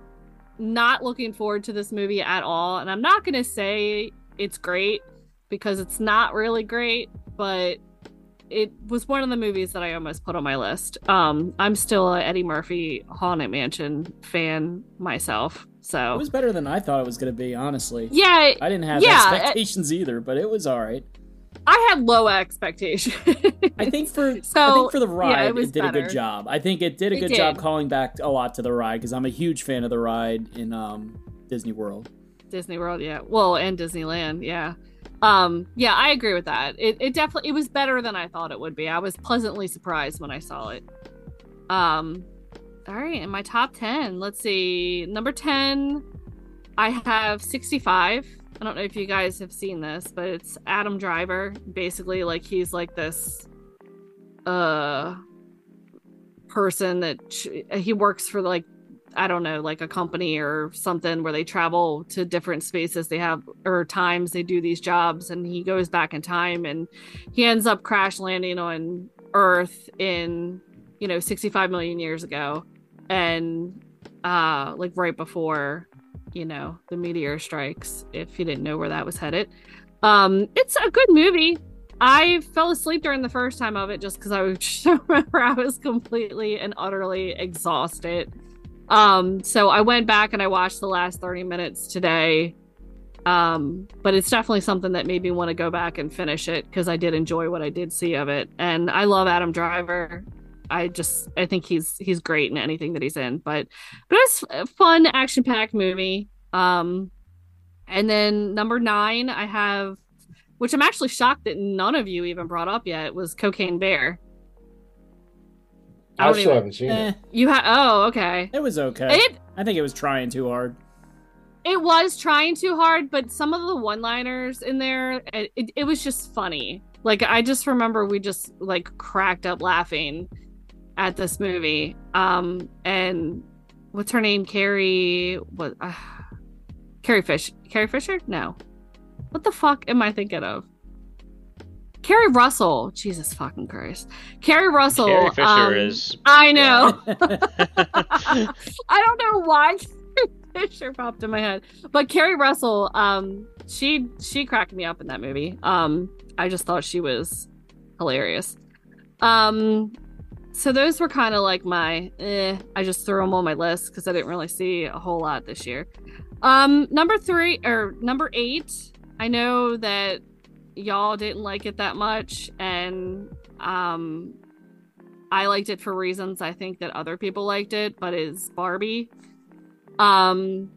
not looking forward to this movie at all, and I'm not gonna say it's great because it's not really great, but it was one of the movies that I almost put on my list. Um, I'm still a Eddie Murphy Haunted Mansion fan myself, so It was better than I thought it was going to be, honestly. Yeah, I didn't have yeah, expectations either, but it was all right. I had low expectations. I think for so I think for the yeah, ride, it it, was did a good job. I think it did a It good job calling back a lot to the ride because I'm a huge fan of the ride in um, Disney World. Disney World, yeah. Well, and Disneyland, yeah. Um, yeah, I agree with that. It it definitely it was better than I thought it would be. I was pleasantly surprised when I saw it. Um, all right, in my top ten, let's see. Number ten, I have sixty-five. I don't know if you guys have seen this, but it's Adam Driver. Basically, like he's like this uh person that he works for like I don't know, like a company or something where they travel to different spaces. They have or times they do these jobs, and he goes back in time, and he ends up crash landing on Earth in you know 65 million years ago, and uh like right before you know the meteor strikes. If you didn't know where that was headed, um, it's a good movie. I fell asleep during the first time of it just because I was remember I was completely and utterly exhausted. Um, so I went back and I watched the last 30 minutes today. Um, but it's definitely something that made me want to go back and finish it because I did enjoy what I did see of it. And I love Adam Driver. I just I think he's he's great in anything that he's in. But but it's a fun action packed movie. Um, and then number nine, I have, which I'm actually shocked that none of you even brought up yet, was Cocaine Bear. I, don't still even- haven't seen Eh, it. You have oh okay. it was okay. It I think it was trying too hard. it was trying too hard, but some of the one-liners in there, it, it, it was just funny. Like I just remember we just like cracked up laughing at this movie. Um and what's her name? Carrie what uh, Carrie Fish Carrie Fisher? No. What the fuck am I thinking of? Keri Russell, Jesus fucking Christ, Keri Russell. Carrie Fisher um, is- I know. I don't know why Carrie Fisher popped in my head, but Keri Russell, um, she she cracked me up in that movie. Um, I just thought she was hilarious. Um, so those were kind of like my. Eh, I just threw them on my list because I didn't really see a whole lot this year. Um, number three or number eight. I know that y'all didn't like it that much, and um, I liked it for reasons I think that other people liked it, but is Barbie. Um,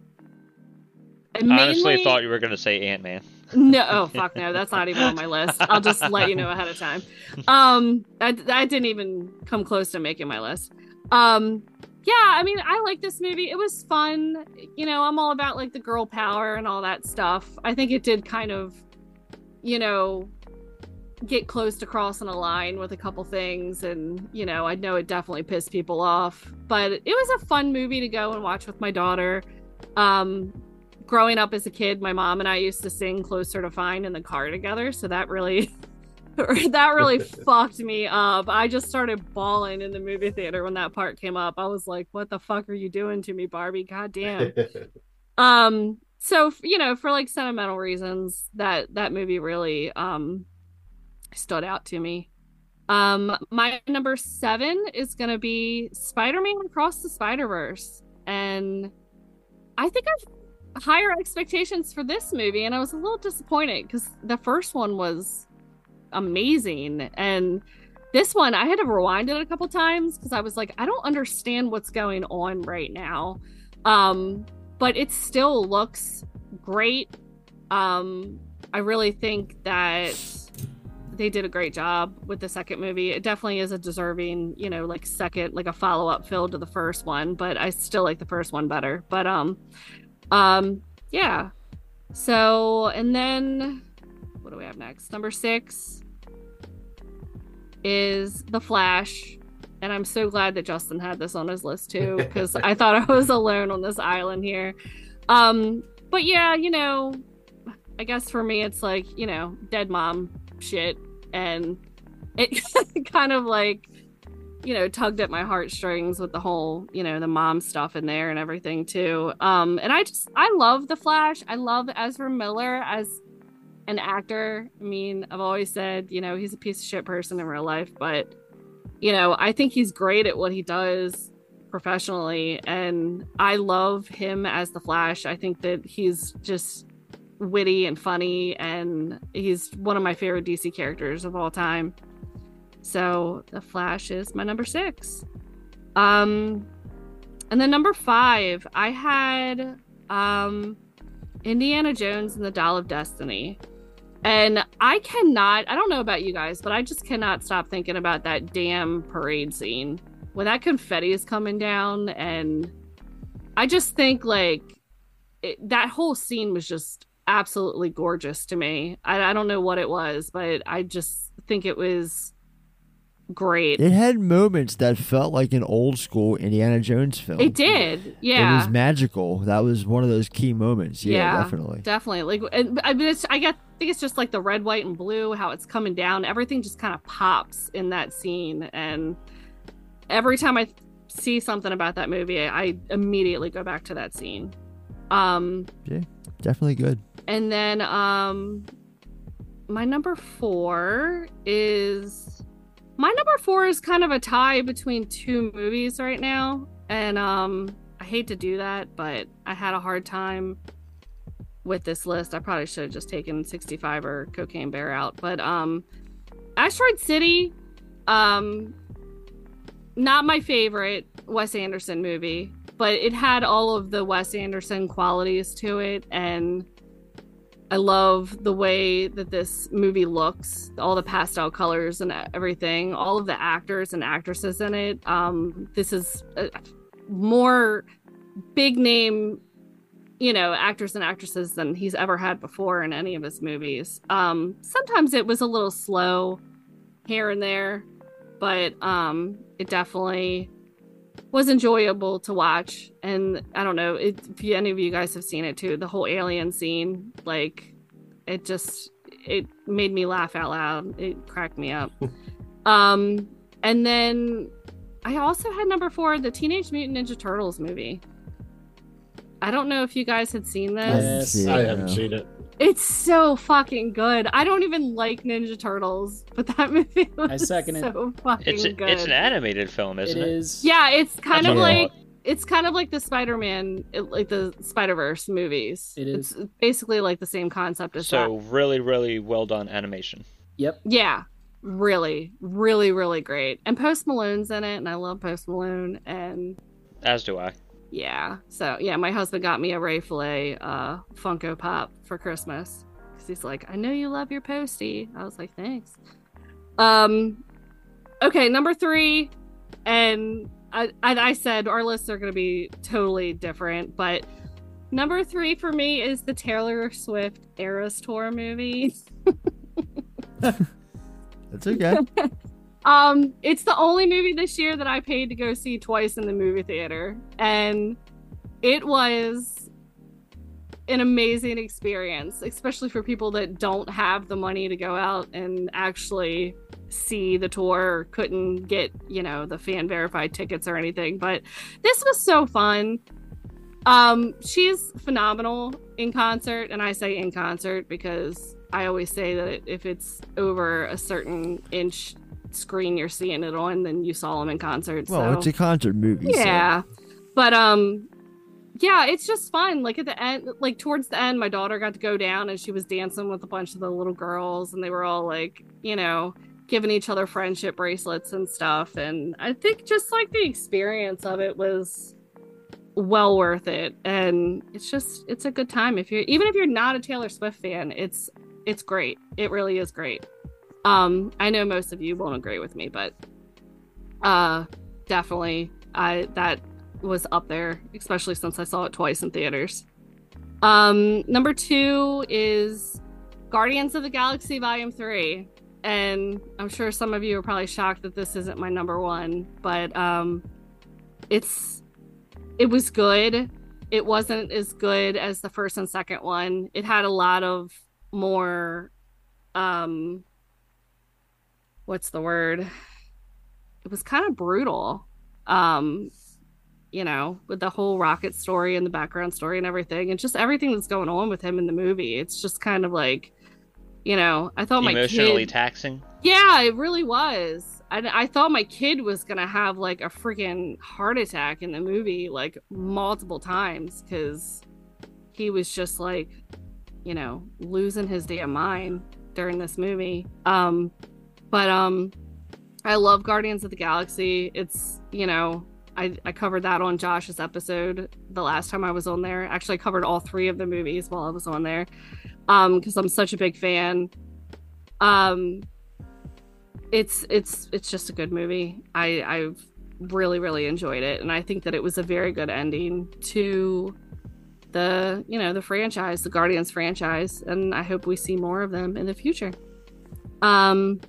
I honestly mainly- thought you were going to say Ant Man. No, oh fuck no, that's not even on my list. I'll just let you know ahead of time. Um, I, I didn't even come close to making my list. Um, yeah, I mean, I like this movie. It was fun. You know, I'm all about like the girl power and all that stuff. I think it did kind of, you know, get close to crossing a line with a couple things, and you know, I know it definitely pissed people off, but it was a fun movie to go and watch with my daughter. Um, growing up as a kid, my mom and I used to sing "Closer to Fine" in the car together, so that really that really fucked me up. I just started bawling in the movie theater when that part came up. I was like, "What the fuck are you doing to me, Barbie? God damn." um so you know for like sentimental reasons that that movie really um stood out to me um my number seven is gonna be spider-man across the spider-verse and i think i've higher expectations for this movie and i was a little disappointed because the first one was amazing. And this one i had to rewind it a couple times because i was like i don't understand what's going on right now. Um but it still looks great. Um i really think that they did a great job with the second movie. It definitely is a deserving you know like second like a follow-up filled to the first one but i still like the first one better. But um um yeah. So and then what do we have next? Number six is the flash. And i'm so glad that justin had this on his list too because i thought i was alone on this island here. Um but yeah you know i guess for me it's like you know dead mom shit. And it kind of like you know tugged at my heartstrings with the whole you know the mom stuff in there and everything too. Um and i just i love the flash. I love ezra miller as an actor. I mean i've always said you know he's a piece of shit person in real life but you know i think he's great at what he does professionally. And i love him as the flash. I think that he's just witty and funny and he's one of my favorite dc characters of all time so the flash is my number six. Um and then number five i had um indiana jones and the dial of destiny. And i cannot i don't know about you guys but i just cannot stop thinking about that damn parade scene when that confetti is coming down. And i just think like it, that whole scene was just absolutely gorgeous to me. I, I don't know what it was but i just think it was great It had moments that felt like an old school Indiana Jones film. it did yeah. It was magical. That was one of those key moments. Yeah, definitely. definitely like and, i mean it's i get I think it's just like the red white and blue how it's coming down everything just kind of pops in that scene and every time i see something about that movie i immediately go back to that scene um Yeah, definitely good. and then um my number four is my number four is kind of a tie between two movies right now. And um I hate to do that, but I had a hard time with this list. I probably should have just taken 65 or Cocaine Bear out. But um Asteroid City, um not my favorite Wes Anderson movie, but it had all of the Wes Anderson qualities to it and I love the way that this movie looks, all the pastel colors and everything, all of the actors and actresses in it. Um, this is a more big name you know, actors and actresses than he's ever had before in any of his movies. Um, sometimes it was a little slow here and there, but um, it definitely was enjoyable to watch. And I don't know it, if you, any of you guys have seen it too. The whole alien scene, like, it just it made me laugh out loud. It cracked me up. um, and then I also had number four, the Teenage Mutant Ninja Turtles movie. I don't know if you guys had seen this. Yes, I haven't seen it. It's so fucking good. I don't even like Ninja Turtles, but that movie was I second it. so fucking It's a, good. it's an animated film, isn't it? it? is. yeah, it's kind of That's what I like it's kind of like the Spider-Man, it- like the Spider-Verse movies. It is. It's basically like the same concept as So that. really, really well done animation. Yep. Yeah, really, really, really great. And Post Malone's in it, and I love Post Malone. And As do I. yeah, so yeah, my husband got me a Ray Fillet uh, Funko Pop for Christmas because he's like, I know you love your postie. I was like, thanks. Um, okay, number three, and I, I, I said our lists are going to be totally different, but number three for me is the Taylor Swift Eras Tour movie. That's okay. Um, it's the only movie this year that I paid to go see twice in the movie theater, and it was an amazing experience, especially for people that don't have the money to go out and actually see the tour couldn't get, you know, the fan verified tickets or anything. But this was so fun. Um, she's phenomenal in concert, and I say in concert because I always say that if it's over a certain inch screen you're seeing it on, then you saw them in concert. Well, so. it's a concert movie. so- Yeah. But um yeah, it's just fun. Like at the end like towards the end my daughter got to go down and she was dancing with a bunch of the little girls and they were all like, you know, giving each other friendship bracelets and stuff and I think just like the experience of it was well worth it and it's just it's a good time if you're even if you're not a Taylor Swift fan, it's it's great. It really is great. Um I know most of you won't agree with me, but uh definitely i that was up there especially since i saw it twice in theaters. Um number two is guardians of the galaxy volume 3 and i'm sure some of you are probably shocked that this isn't my number one but um it's it was good. It wasn't as good as the first and second one. It had a lot of more um what's the word? It was kind of brutal um you know with the whole rocket story and the background story and everything and just everything that's going on with him in the movie. It's just kind of like you know i thought my Emotionally taxing. yeah it really was. I, I thought my kid was gonna have like a freaking heart attack in the movie like multiple times because he was just like you know losing his damn mind during this movie. Um but um I love Guardians of the Galaxy. It's, you know, I, I covered that on Josh's episode the last time I was on there. Actually, I covered all three of the movies while I was on there um because I'm such a big fan. Um it's it's it's just a good movie. I I've really really enjoyed it and I think that it was a very good ending to the, you know, the franchise, the Guardians franchise, and I hope we see more of them in the future. Um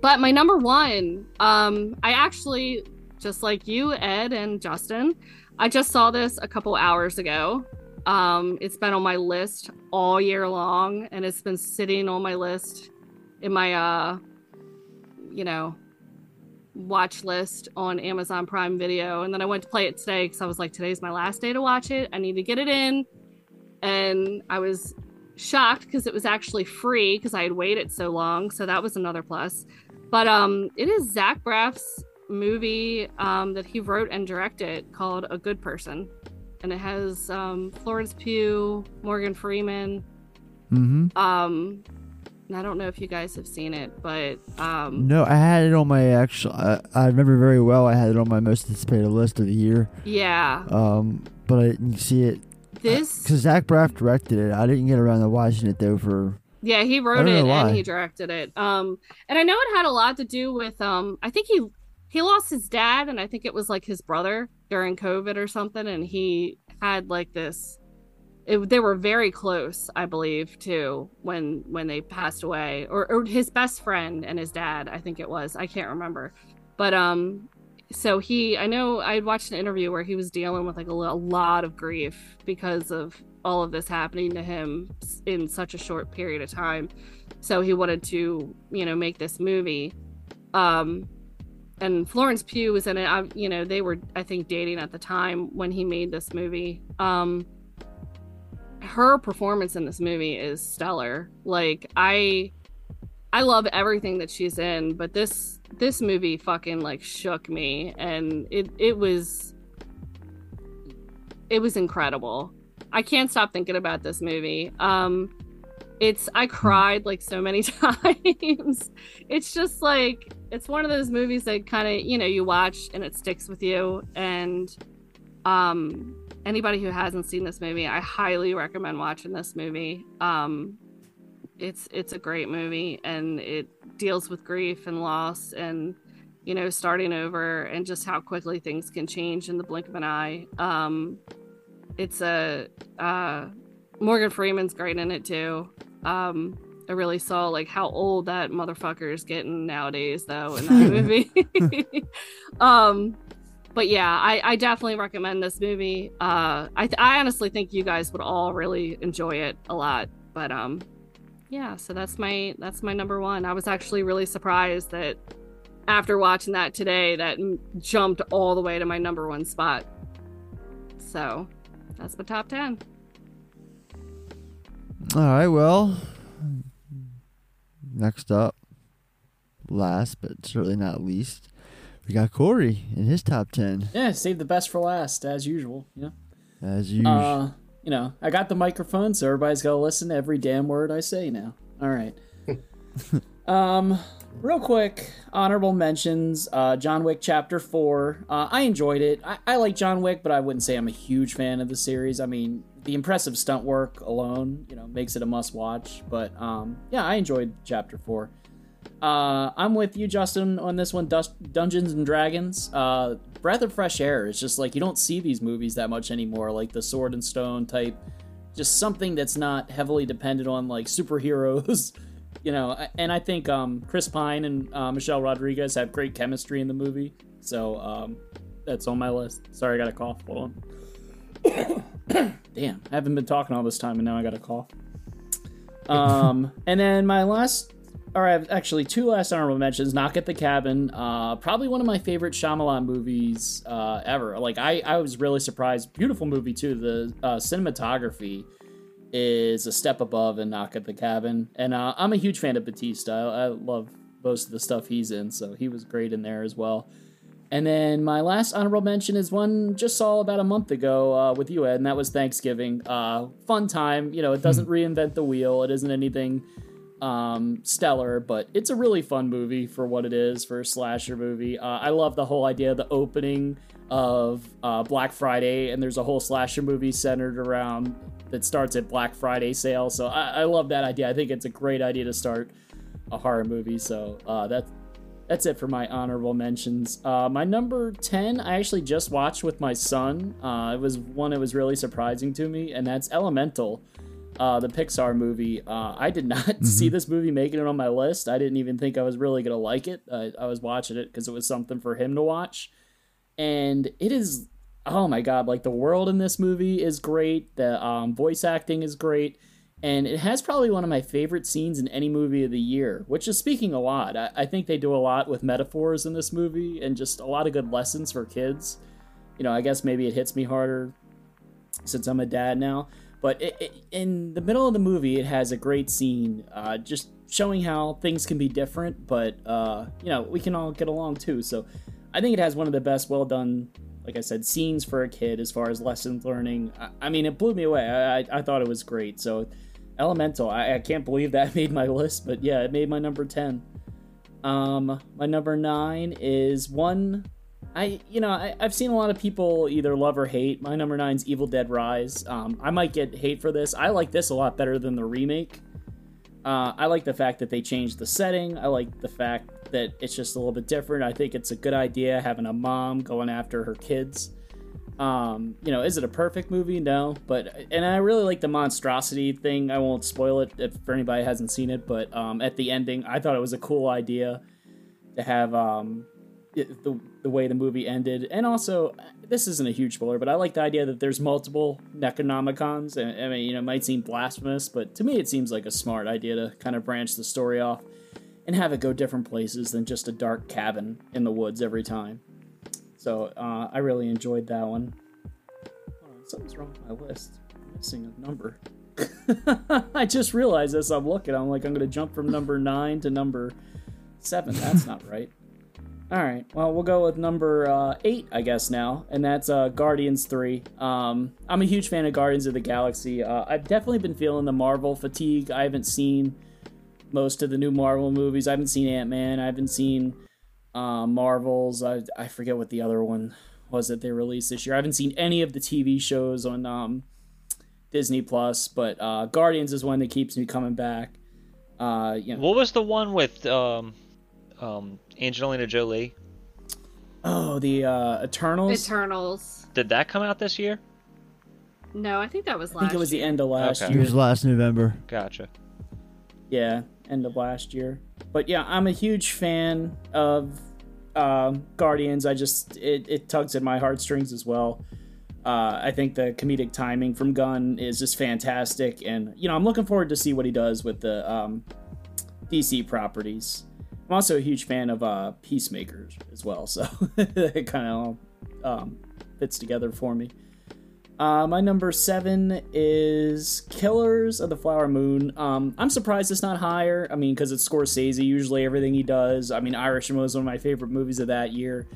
but my number one, um, I actually, just like you, Ed and Justin, I just saw this a couple hours ago. Um, it's been on my list all year long, and it's been sitting on my list in my, uh, you know, watch list on Amazon Prime Video. And then I went to play it today because I was like, today's my last day to watch it. I need to get it in. And I was shocked because it was actually free because I had waited so long. So that was another plus. But um, it is Zach Braff's movie um, that he wrote and directed called A Good Person, and it has um, Florence Pugh, Morgan Freeman. Mm-hmm. Um, and I don't know if you guys have seen it, but um, No, I had it on my actual. I, I remember very well. I had it on my most anticipated list of the year. yeah, Um, but I didn't see it this because Zach Braff directed it. I didn't get around to watching it though. For Yeah, he wrote it know and he directed it. Um, and I know it had a lot to do with um, I think he he lost his dad, and I think it was like his brother during COVID or something, and he had like this it, they were very close i believe too when when they passed away or, or his best friend and his dad i think it was i can't remember but um so he i know i watched an interview where he was dealing with like a, a lot of grief because of all of this happening to him in such a short period of time so he wanted to you know make this movie um and Florence Pugh was in it. I, you know, they were I think dating at the time when he made this movie. Um her performance in this movie is stellar. Like I I love everything that she's in, but this this movie fucking like shook me and it it was it was incredible. I can't stop thinking about this movie. Um it's I cried like so many times. it's just like it's one of those movies that kind of, you know, you watch and it sticks with you and um anybody who hasn't seen this movie, I highly recommend watching this movie. Um it's it's a great movie and it deals with grief and loss and you know starting over and just how quickly things can change in the blink of an eye. Um it's a uh Morgan Freeman's great in it too. Um, I really saw like how old that motherfucker is getting nowadays, though, in that movie. um, but yeah, I, I definitely recommend this movie. Uh, I, th- I honestly think you guys would all really enjoy it a lot. But um, yeah, so that's my that's my number one. I was actually really surprised that after watching that today, that m- jumped all the way to my number one spot. So that's the top ten. All right, well, next up, last but certainly not least, we got Corey in his top 10, Yeah, save the best for last, as usual. Yeah. as usual. Uh, you know, I got the microphone, so everybody's got to listen to every damn word I say now. All right. um, real quick, honorable mentions. Uh, John Wick Chapter Four. Uh, I enjoyed it. I, I like John Wick, but I wouldn't say I'm a huge fan of the series. I mean, the impressive stunt work alone, you know, makes it a must-watch. But um, yeah, I enjoyed Chapter Four. Uh, I'm with you, Justin, on this one. Dust, Dungeons and Dragons. Uh, breath of fresh air. It's just like you don't see these movies that much anymore, like the Sword and Stone type. Just something that's not heavily dependent on like superheroes, you know. And I think um, Chris Pine and uh, Michelle Rodriguez have great chemistry in the movie, so um, that's on my list. Sorry, I got a cough. Hold on. Damn, I haven't been talking all this time, and now I got a cough. Um, and then my last, or I have actually two last honorable mentions. Knock at the Cabin, uh, probably one of my favorite Shyamalan movies uh, ever. Like I, I was really surprised. Beautiful movie too. The uh, cinematography is a step above and Knock at the Cabin, and uh, I'm a huge fan of Bautista. I, I love most of the stuff he's in, so he was great in there as well. And then my last honorable mention is one just saw about a month ago uh, with you, Ed, and that was Thanksgiving. Uh, fun time. You know, it doesn't reinvent the wheel. It isn't anything um, stellar, but it's a really fun movie for what it is for a slasher movie. Uh, I love the whole idea of the opening of uh, Black Friday, and there's a whole slasher movie centered around that starts at Black Friday sale. So I, I love that idea. I think it's a great idea to start a horror movie. So uh, that's that's it for my honorable mentions. Uh, my number 10, I actually just watched with my son. Uh, it was one that was really surprising to me, and that's Elemental, uh, the Pixar movie. Uh, I did not see this movie making it on my list. I didn't even think I was really going to like it. I, I was watching it because it was something for him to watch. And it is, oh my God, like the world in this movie is great. The um, voice acting is great and it has probably one of my favorite scenes in any movie of the year, which is speaking a lot. I, I, think they do a lot with metaphors in this movie and just a lot of good lessons for kids. You know, I guess maybe it hits me harder since I'm a dad now. But it, it, in the middle of the movie, it has a great scene uh, just showing how things can be different, but, uh, you know, we can all get along too. So I think it has one of the best, well done like I said, scenes for a kid as far as lessons learning. I, I mean, it blew me away. I, I, I, thought it was great. So Elemental. I, I, can't believe that made my list, but yeah, it made my number 10. Um, my number nine is one. I, you know, I, have seen a lot of people either love or hate. My number nine's Evil Dead Rise. Um, I might get hate for this. I like this a lot better than the remake. Uh, I like the fact that they changed the setting. I like the fact that it's just a little bit different. I think it's a good idea having a mom going after her kids. Um, you know, is it a perfect movie? No, but and I really like the monstrosity thing. I won't spoil it if for anybody hasn't seen it, but um, at the ending, I thought it was a cool idea to have um, the the way the movie ended, and also this isn't a huge spoiler, but I like the idea that there's multiple Necronomicons. I mean, you know, it might seem blasphemous, but to me, it seems like a smart idea to kind of branch the story off and have it go different places than just a dark cabin in the woods every time. So uh, I really enjoyed that one. On, something's wrong with my list. I'm missing a number. I just realized as I'm looking, I'm like, I'm going to jump from number nine to number seven. That's not right. All right. Well, we'll go with number uh, eight, I guess now, and that's uh, Guardians Three. Um, I'm a huge fan of Guardians of the Galaxy. Uh, I've definitely been feeling the Marvel fatigue. I haven't seen most of the new Marvel movies. I haven't seen Ant Man. I haven't seen uh, Marvels. I I forget what the other one was that they released this year. I haven't seen any of the TV shows on um, Disney Plus, but uh, Guardians is one that keeps me coming back. Uh, you know, What was the one with um, um, Angelina Jolie? oh, the uh, Eternals. Eternals. Did that come out this year? No, I think that was last I think it was the end of last Okay. It was last November. Gotcha. Yeah, end of last year. But yeah, I'm a huge fan of um, Guardians. I just it, it tugs at my heartstrings as well. Uh, I think the comedic timing from Gunn is just fantastic, and you know I'm looking forward to see what he does with the um, DC properties. I'm also a huge fan of uh, Peacemakers as well, so it kind of um, fits together for me. Uh, my number seven is Killers of the Flower Moon. Um, I'm surprised it's not higher. I mean, because it's Scorsese. Usually, everything he does. I mean, Irishman was one of my favorite movies of that year.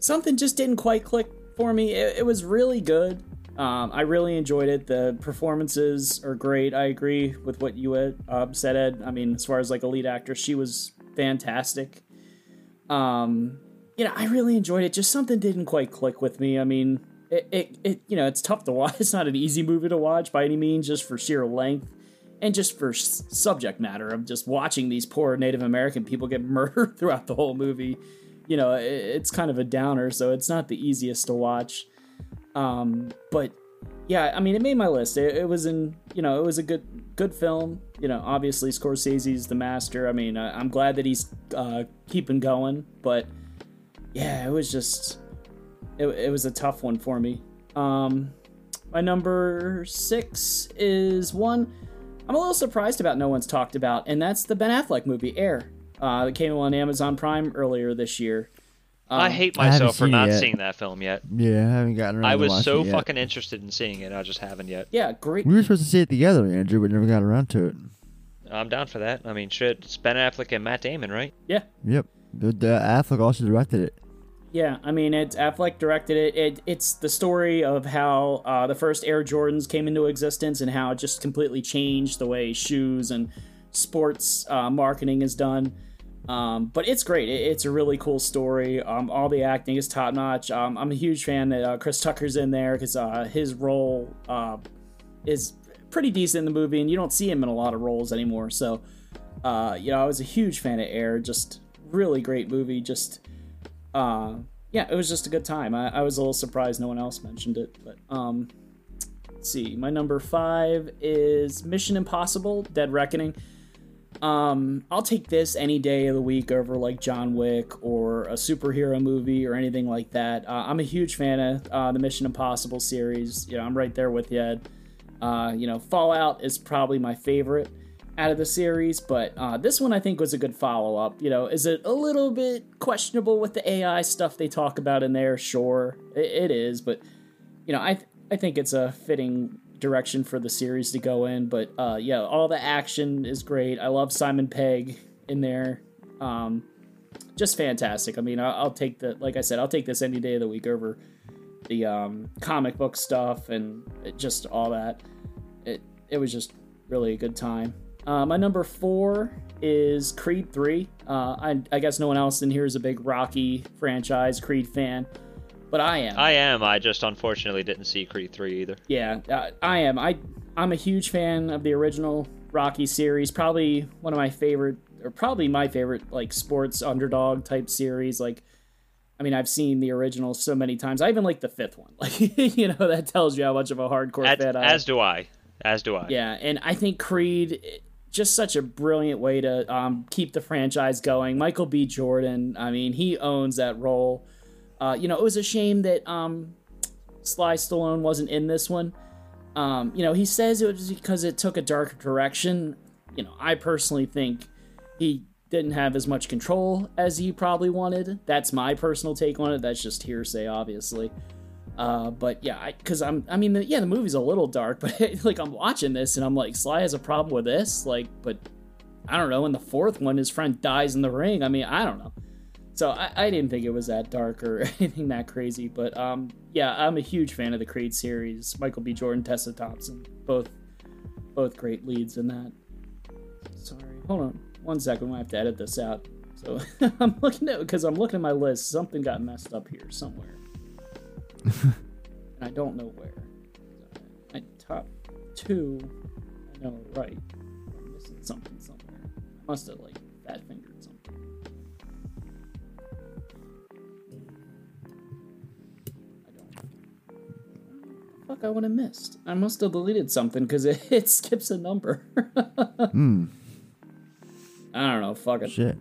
Something just didn't quite click for me. It, it was really good. Um, I really enjoyed it. The performances are great. I agree with what you had uh, said, Ed. I mean, as far as like a lead actress, she was fantastic. Um, you know, I really enjoyed it. Just something didn't quite click with me. I mean, it, it, it you know, it's tough to watch. It's not an easy movie to watch by any means, just for sheer length and just for s- subject matter of just watching these poor Native American people get murdered throughout the whole movie. You know, it, it's kind of a downer, so it's not the easiest to watch. Um, but yeah, I mean, it made my list. It, it was in, you know, it was a good, good film. You know, obviously Scorsese's the master. I mean, I, I'm glad that he's uh, keeping going, but yeah, it was just, it, it was a tough one for me. Um, my number six is one I'm a little surprised about no one's talked about, and that's the Ben Affleck movie Air. Uh, that came on Amazon Prime earlier this year. I Um, hate I haven't myself for not seeing that film yet. Yeah, I haven't gotten around to it. I to was watching so it yet. fucking interested in seeing it, I just haven't yet. Yeah, great. We were supposed to see it together, Andrew, but never got around to it. I'm down for that. I mean, shit, it's Ben Affleck and Matt Damon, right? Yeah, Yep. The, uh, Affleck also directed it. Yeah, I mean, it's Affleck directed it. it it's the story of how uh, the first Air Jordans came into existence and how it just completely changed the way shoes and sports uh, marketing is done. Um, but it's great. It, it's a really cool story. Um, all the acting is top notch. Um, I'm a huge fan that uh, Chris Tucker's in there because uh, his role uh, is pretty decent in the movie, and you don't see him in a lot of roles anymore. So, uh, you know, I was a huge fan of Air. Just really great movie. Just uh, yeah, it was just a good time. I, I was a little surprised no one else mentioned it, but um, let's see. My number five is Mission Impossible: Dead Reckoning. Um, I'll take this any day of the week over like John Wick or a superhero movie or anything like that. Uh, I'm a huge fan of uh, the Mission Impossible series. You know, I'm right there with you. Uh, you know, Fallout is probably my favorite out of the series, but uh, this one I think was a good follow up. You know, is it a little bit questionable with the AI stuff they talk about in there? Sure, it, it is, but you know, I th- I think it's a fitting direction for the series to go in. But uh, yeah, all the action is great. I love Simon Pegg in there. Um, just fantastic. I mean, I'll, I'll take the like I said, I'll take this any day of the week over the um, comic book stuff and it, just all that. It it was just really a good time. Uh, my number four is Creed 3. Uh, I, I guess no one else in here is a big Rocky franchise Creed fan, but I am. I am. I just unfortunately didn't see Creed 3 either. Yeah, uh, I am. I I'm a huge fan of the original Rocky series. Probably one of my favorite, or probably my favorite, like sports underdog type series. Like, I mean, I've seen the original so many times. I even like the fifth one. Like, you know, that tells you how much of a hardcore as, fan I am. as do I. As do I. Yeah, and I think Creed, just such a brilliant way to um, keep the franchise going. Michael B. Jordan, I mean, he owns that role. Uh, you know, it was a shame that um, Sly Stallone wasn't in this one. Um, you know, he says it was because it took a dark direction. You know, I personally think he didn't have as much control as he probably wanted. That's my personal take on it. That's just hearsay, obviously. Uh, but yeah, because I'm, I mean, the, yeah, the movie's a little dark, but like I'm watching this and I'm like, Sly has a problem with this, like, but I don't know. In the fourth one, his friend dies in the ring. I mean, I don't know. So I, I didn't think it was that dark or anything that crazy, but um, yeah, I'm a huge fan of the Creed series. Michael B. Jordan, Tessa Thompson, both, both great leads in that. Sorry, hold on one second. I have to edit this out. So I'm looking at because I'm looking at my list. Something got messed up here somewhere and I don't know where. My top two, I know right. I'm missing something somewhere. I must have like fat fingered Fuck, I would have missed. I must have deleted something because it, it skips a number. Hmm. I don't know. Fuck it. Shit.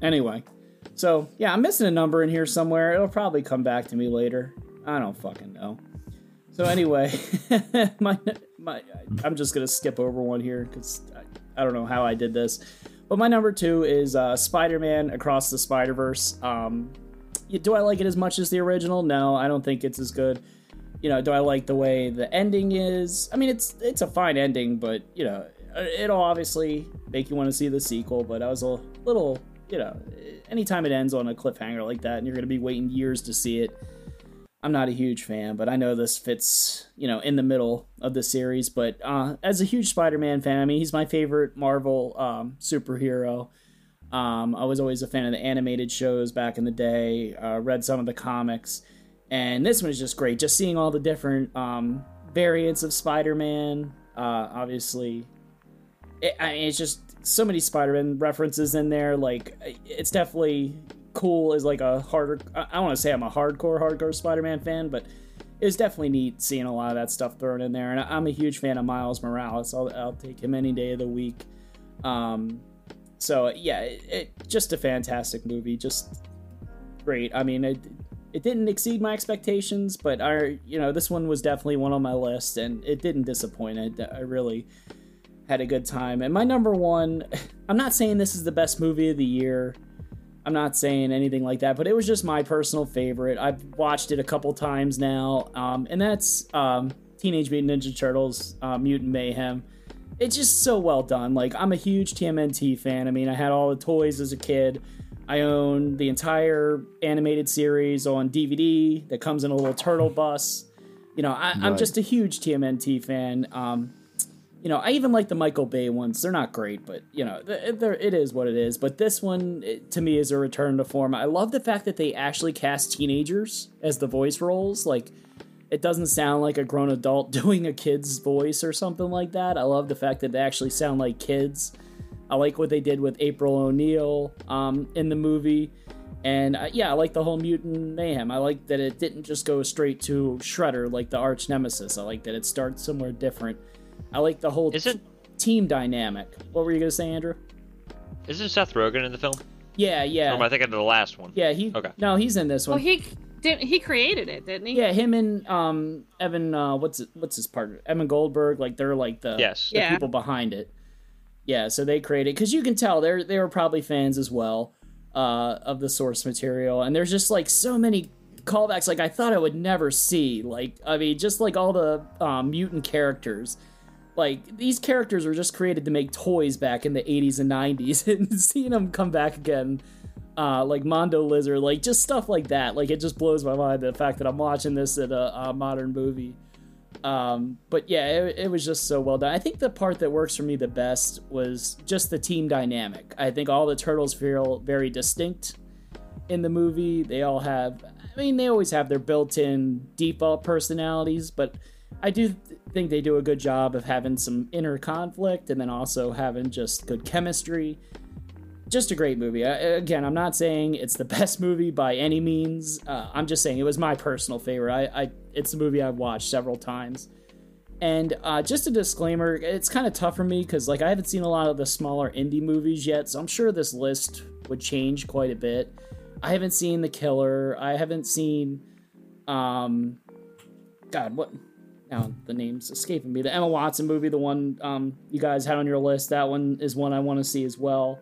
Anyway, so yeah, I'm missing a number in here somewhere. It'll probably come back to me later. I don't fucking know. So anyway, my my I'm just gonna skip over one here because I, I don't know how I did this. But my number two is uh, Spider-Man Across the Spider-Verse. Um, do I like it as much as the original? No, I don't think it's as good. You know, do I like the way the ending is? I mean, it's it's a fine ending, but you know, it'll obviously make you want to see the sequel. But I was a little, you know, anytime it ends on a cliffhanger like that, and you're gonna be waiting years to see it. I'm not a huge fan, but I know this fits, you know, in the middle of the series. But uh, as a huge Spider-Man fan, I mean, he's my favorite Marvel um, superhero. Um, I was always a fan of the animated shows back in the day. Uh, read some of the comics, and this one is just great. Just seeing all the different um, variants of Spider-Man. Uh, obviously, it, I mean, it's just so many Spider-Man references in there. Like, it's definitely cool as like a harder. I want to say I'm a hardcore hardcore Spider-Man fan, but it was definitely neat seeing a lot of that stuff thrown in there. And I'm a huge fan of Miles Morales. I'll, I'll take him any day of the week. Um, so yeah, it, it just a fantastic movie. Just great. I mean, it it didn't exceed my expectations, but I you know this one was definitely one on my list, and it didn't disappoint. I, I really had a good time. And my number one, I'm not saying this is the best movie of the year. I'm not saying anything like that, but it was just my personal favorite. I've watched it a couple times now, um, and that's um, Teenage Mutant Ninja Turtles uh, Mutant Mayhem. It's just so well done. Like, I'm a huge TMNT fan. I mean, I had all the toys as a kid. I own the entire animated series on DVD that comes in a little turtle bus. You know, I, am just a huge TMNT fan. Um, you know, I even like the Michael Bay ones. They're not great, but you know, they're, it is what it is. But this one, it, to me, is a return to form. I love the fact that they actually cast teenagers as the voice roles. Like, it doesn't sound like a grown adult doing a kid's voice or something like that. I love the fact that they actually sound like kids. I like what they did with April O'Neil um, in the movie. And uh, yeah, I like the whole mutant mayhem. I like that it didn't just go straight to Shredder like the arch nemesis. I like that it starts somewhere different. I like the whole Is it- team dynamic. What were you gonna say, Andrew? Isn't Seth Rogen in the film? Yeah, yeah. Or am I thinking of the last one? Yeah, he. Okay. No, he's in this one. Well, he did. He created it, didn't he? Yeah, him and um Evan. Uh, what's it, what's his partner? Evan Goldberg. Like they're like the Yes. the Yeah. people behind it. Yeah, so they created because you can tell they're they were probably fans as well uh, of the source material, and there's just like so many callbacks. Like I thought I would never see. Like I mean, just like all the um, mutant characters. Like these characters were just created to make toys back in the 80s and 90s, and seeing them come back again uh, like Mondo Lizard, like just stuff like that. Like it just blows my mind the fact that I'm watching this in a, a modern movie. Um, but yeah, it, it was just so well done. I think the part that works for me the best was just the team dynamic. I think all the turtles feel very distinct in the movie. They all have, I mean, they always have their built-in default personalities, but I do th- think they do a good job of having some inner conflict and then also having just good chemistry just a great movie. I, again, I'm not saying it's the best movie by any means. Uh, I'm just saying it was my personal favorite. I, I it's a movie I've watched several times. And uh, just a disclaimer, it's kind of tough for me because like I haven't seen a lot of the smaller indie movies yet, so I'm sure this list would change quite a bit. I haven't seen The Killer. I haven't seen, um, God, what? Now the name's escaping me. The Emma Watson movie, the one um, you guys had on your list, that one is one I want to see as well.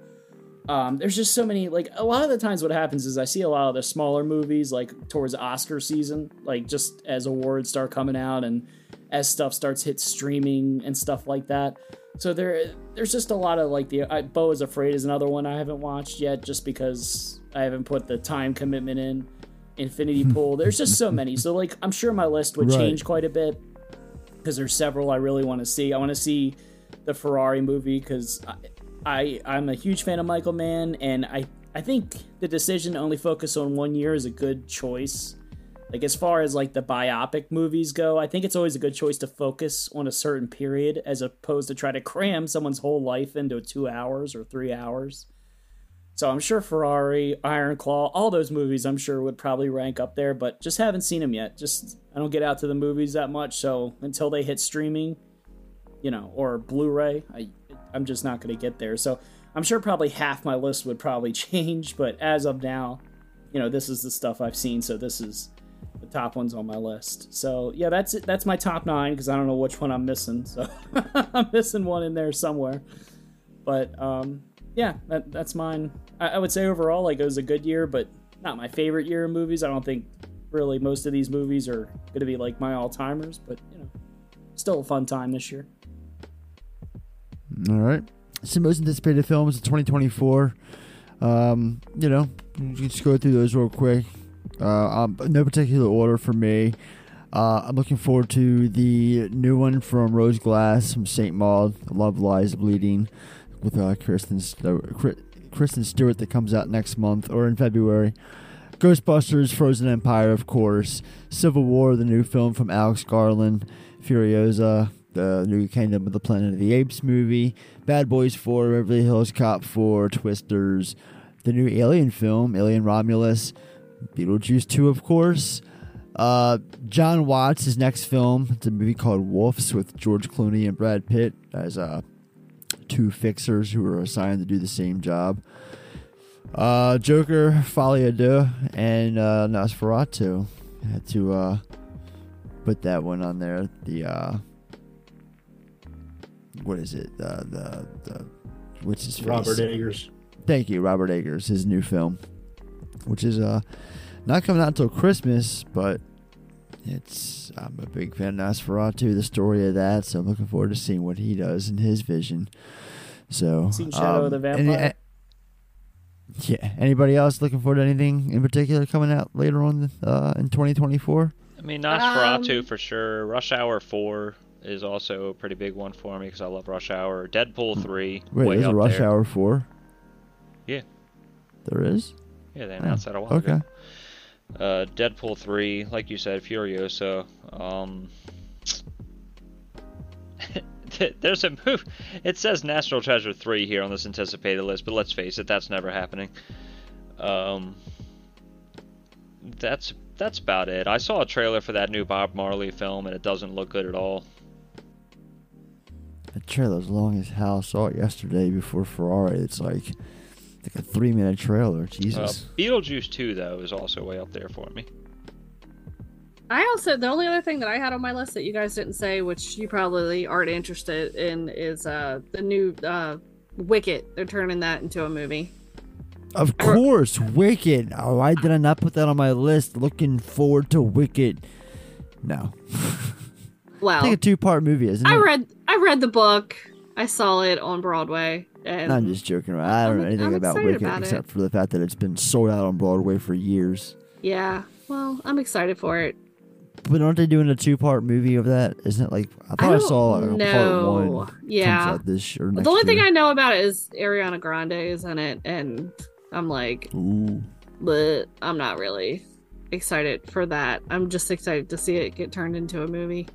Um, there's just so many like a lot of the times what happens is I see a lot of the smaller movies like towards Oscar season, like just as awards start coming out and as stuff starts hit streaming and stuff like that. So there there's just a lot of like the I, Beau is Afraid is another one I haven't watched yet just because I haven't put the time commitment in. Infinity Pool. There's just so many. So like I'm sure my list would Right. change quite a bit because there's several I really want to see. I want to see the Ferrari movie because I, I'm a huge fan of Michael Mann, and I I think the decision to only focus on one year is a good choice. Like as far as like the biopic movies go, I think it's always a good choice to focus on a certain period as opposed to try to cram someone's whole life into two hours or three hours. So I'm sure Ferrari, Iron Claw, all those movies I'm sure would probably rank up there, but just haven't seen them yet. Just I don't get out to the movies that much, so until they hit streaming, you know, or Blu-ray, I I'm just not going to get there. So I'm sure probably half my list would probably change, but as of now, you know, this is the stuff I've seen, so this is the top ones on my list. So yeah, that's it. That's my top nine because I don't know which one I'm missing. So I'm missing one in there somewhere. But um, yeah, that, that's mine. I, I would say overall, like it was a good year, but not my favorite year of movies. I don't think really most of these movies are going to be like my all timers, but you know, still a fun time this year. All right. Some most anticipated films of 2024. Um, you know, you just go through those real quick. Uh, um, no particular order for me. Uh, I'm looking forward to the new one from Rose Glass from St. Maud, Love Lies Bleeding, with uh, Kristen Stewart, Kristen Stewart that comes out next month or in February. Ghostbusters, Frozen Empire, of course. Civil War, the new film from Alex Garland. Furiosa, the new Kingdom of the Planet of the Apes movie. Bad Boys 4, Beverly Hills Cop 4, Twisters. The new Alien film, Alien Romulus. Beetlejuice 2, of course. Uh, Jon Watts' his next film. It's a movie called Wolves with George Clooney and Brad Pitt as uh, two fixers who are assigned to do the same job. Uh, Joker, Folie à Deux, and uh, Nosferatu. I had to uh, put that one on there. The uh, what is it? Uh, the the what's his face? Robert Eggers. Thank you, Robert Eggers. His new film, which is uh not coming out until Christmas, but it's I'm a big fan of Nosferatu, the story of that. So I'm looking forward to seeing what he does in his vision. So Seen Shadow of the any- Vampire? yeah. Anybody else looking forward to anything in particular coming out later on uh, in 2024? I mean, Nosferatu Um, for sure. Rush Hour 4 is also a pretty big one for me because I love Rush Hour. Deadpool 3. Wait, way there's a Rush there. Hour four. Yeah. There is. Yeah, they announced Oh, that a while okay. ago. Uh, Deadpool 3, like you said, Furiosa. Um, there's a move. It says National Treasure 3 here on this anticipated list, but let's face it, that's never happening. Um, that's that's about it. I saw a trailer for that new Bob Marley film, and it doesn't look good at all. The trailer's long as hell. I saw it yesterday before Ferrari. It's like like a three minute trailer. Uh, Jesus. Beetlejuice 2, though, is also way up there for me. I also the only other thing that I had on my list that you guys didn't say, which you probably aren't interested in, is uh the new uh Wicked. They're turning that into a movie. Of course, Wicked. Oh, why did I not put that on my list? Looking forward to Wicked. No. Well, It's like a two part movie, isn't it? I read I read the book. I saw it on Broadway, and I'm just joking around. I don't know I'm- anything I'm about Wicked about except for the fact that it's been sold out on Broadway for years. yeah. Well, I'm excited for it. But aren't they doing a two part movie of that? Isn't it like I thought I, don't saw a part know. one Yeah. this year. the only thing I know about it is Ariana Grande is in it, and I'm like, Ooh. but I'm not really excited for that. I'm just excited to see it get turned into a movie.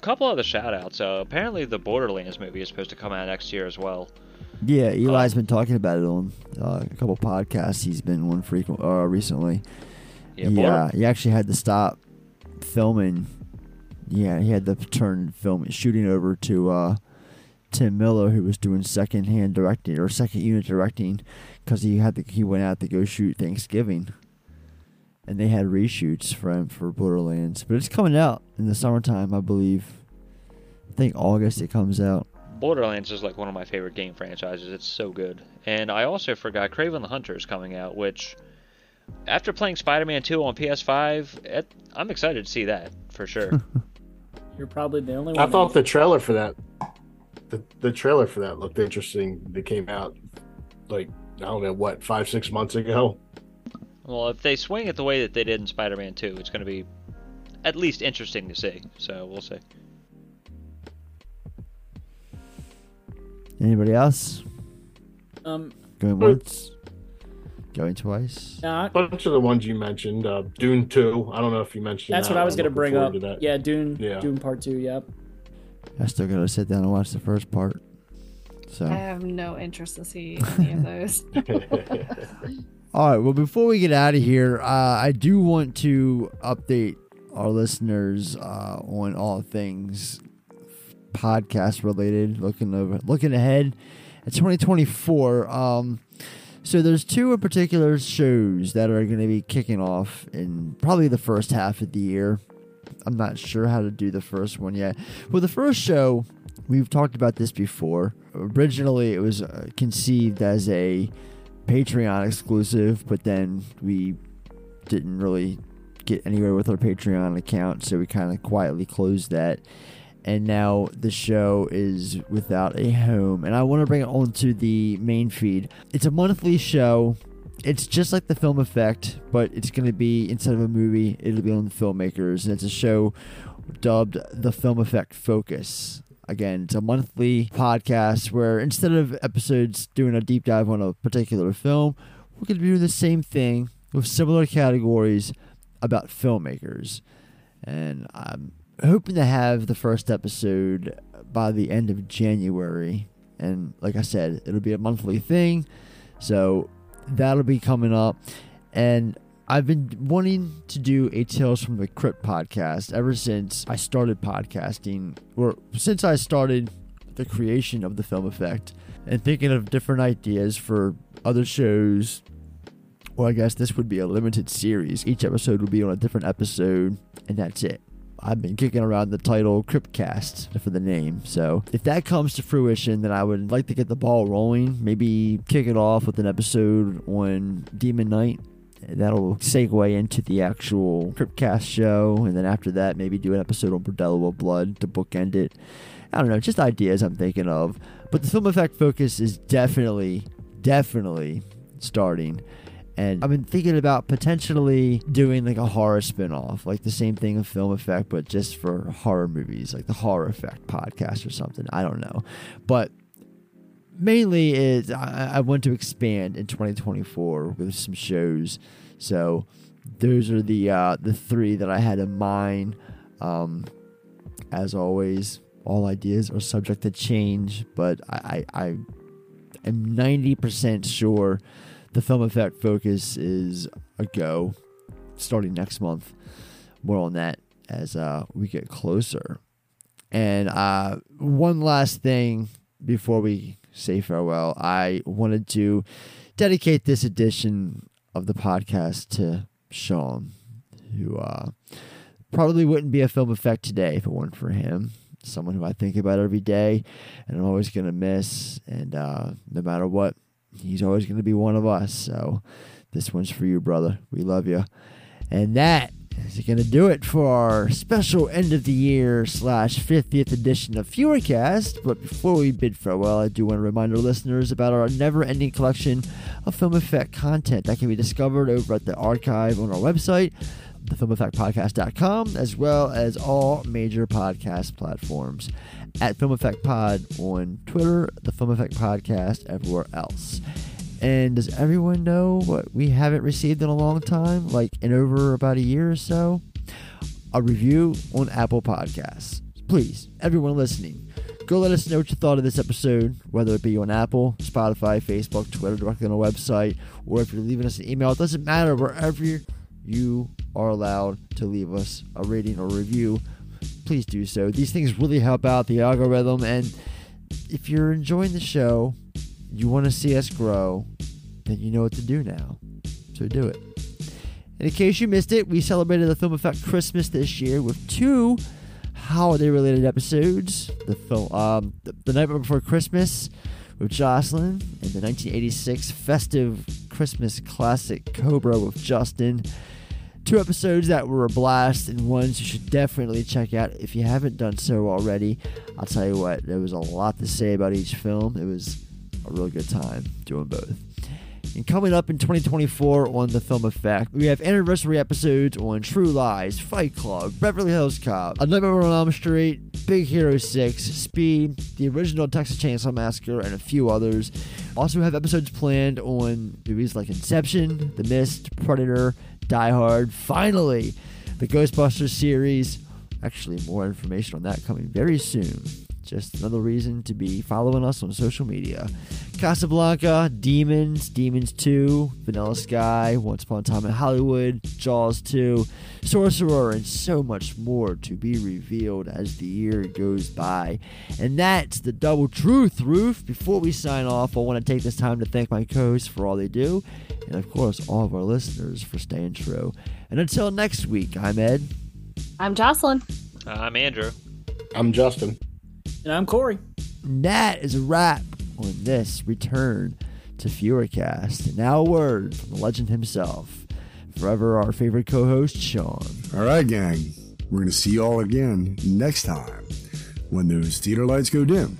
A couple other shout outs. Uh, apparently, the Borderlands movie is supposed to come out next year as well. Yeah, Eli's been talking about it on uh, a couple podcasts. He's been on frequent uh, recently. Yeah, he, uh, actually had to stop filming. Yeah, he had to turn film shooting over to uh, Tim Miller, who was doing second hand directing or second unit directing, because he had to, he went out to go shoot Thanksgiving, and they had reshoots for him for Borderlands. But it's coming out in the summertime, I believe. I think August it comes out. Borderlands is like one of my favorite game franchises. It's so good. And I also forgot Kraven the Hunter is coming out, which after playing Spider-Man 2 on PS5, it, I'm excited to see that for sure. You're probably the only one. I thought the trailer for that, the, the trailer for that looked interesting. That came out like I don't know what five six months ago. Well, if they swing it the way that they did in Spider-Man 2, it's going to be at least interesting to see. So we'll see. Anybody else? Um, Going once? Going twice? nah, bunch of the ones you mentioned, uh, Dune Two. I don't know if you mentioned. that's that. what I was gonna bring up. to. Yeah, Dune. Yeah. Dune Part Two. Yep. I still gotta sit down and watch the first part. So, I have no interest to see any of those. all right. Well, before we get out of here, uh, I do want to update our listeners uh, on all things podcast related. Looking over, looking ahead at 2024. Um, so there's two in particular shows that are going to be kicking off in probably the first half of the year. I'm not sure how to do the first one yet. Well, the first show, we've talked about this before. Originally, it was uh, conceived as a Patreon exclusive, but then we didn't really get anywhere with our Patreon account, so we kind of quietly closed that. And now the show is without a home, and I want to bring it onto the main feed. It's a monthly show. It's just like the film effect, but it's going to be instead of a movie, it'll be on the filmmakers, and it's a show dubbed the Film Effect Focus. Again, it's a monthly podcast where instead of episodes doing a deep dive on a particular film, we're going to be doing the same thing with similar categories about filmmakers. And I'm hoping to have the first episode by the end of January. And like I said, it'll be a monthly thing. So that'll be coming up. And I've been wanting to do a Tales from the Crypt podcast ever since I started podcasting, or since I started the creation of the film effect, and thinking of different ideas for other shows. Well, I guess this would be a limited series. Each episode would be on a different episode, and that's it. I've been kicking around the title Cryptcast for the name. So if that comes to fruition, then I would like to get the ball rolling. Maybe kick it off with an episode on Demon Knight. That'll segue into the actual Cryptcast show, and then after that, maybe do an episode on Bordello of Blood to bookend it. I don't know, just ideas I'm thinking of. But the film effect focus is definitely, definitely starting. And I've been thinking about potentially doing like a horror spin-off, like the same thing of film effect, but just for horror movies, like the horror effect podcast or something. I don't know. But mainly is I, I want to expand in 2024 with some shows. So those are the uh, the three that I had in mind. Um, as always, all ideas are subject to change, but I, I, I am 90% sure the film effect focus is a go starting next month. More on that as uh, we get closer. And uh, one last thing before we say farewell, I wanted to dedicate this edition of the podcast to Sean, who uh, probably wouldn't be a film effect today if it weren't for him. Someone who I think about every day and I'm always going to miss. And uh, no matter what, he's always going to be one of us. So this one's for you, brother. We love you. And that is it going to do it for our special end of the year slash 50th edition of Fewercast. But before we bid farewell, I do want to remind our listeners about our never ending collection of film effect content that can be discovered over at the archive on our website, thefilmeffectpodcast.com, as well as all major podcast platforms. At Film Effect Pod on Twitter, the Film Effect Podcast everywhere else. And does everyone know what we haven't received in a long time, like in over about a year or so? A review on Apple Podcasts. Please, everyone listening, Go let us know what you thought of this episode, whether it be on Apple, Spotify, Facebook, Twitter, directly on our website, or if you're leaving us an email. It doesn't matter. Wherever you are allowed to leave us a rating or review, please do so. These things really help out the algorithm. And if you're enjoying the show, you want to see us grow, then you know what to do now. So do it. And in case you missed it, we celebrated the Film Effect Christmas this year with two holiday-related episodes. The film, um, the, the night before Christmas with Jocelyn, and the 1986 festive Christmas classic Cobra with Justin. Two episodes that were a blast and ones you should definitely check out if you haven't done so already. I'll tell you what, there was a lot to say about each film. It was a really good time doing both. And coming up in 2024 on The Film Effect, we have anniversary episodes on True Lies, Fight Club, Beverly Hills Cop, A Nightmare on Elm Street, Big Hero 6, Speed, the original Texas Chainsaw Massacre, and a few others. Also we have episodes planned on movies like Inception, The Mist, Predator, Die Hard, finally, the Ghostbusters series. Actually, more information on that coming very soon. Just another reason to be following us on social media. Casablanca, Demons, Demons 2, Vanilla Sky, Once Upon a Time in Hollywood, Jaws 2, Sorcerer, and so much more to be revealed as the year goes by. And that's the double truth, Roof. Before we sign off, I want to take this time to thank my co hosts for all they do, and of course, all of our listeners for staying true. And until next week, I'm Ed. I'm Jocelyn. I'm Andrew. I'm Justin. And I'm Corey. And that is a wrap on this return to Fewercast. And now a word from the legend himself. Forever our favorite co-host, Sean. All right, gang. We're going to see you all again next time when those theater lights go dim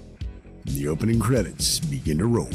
and the opening credits begin to roll.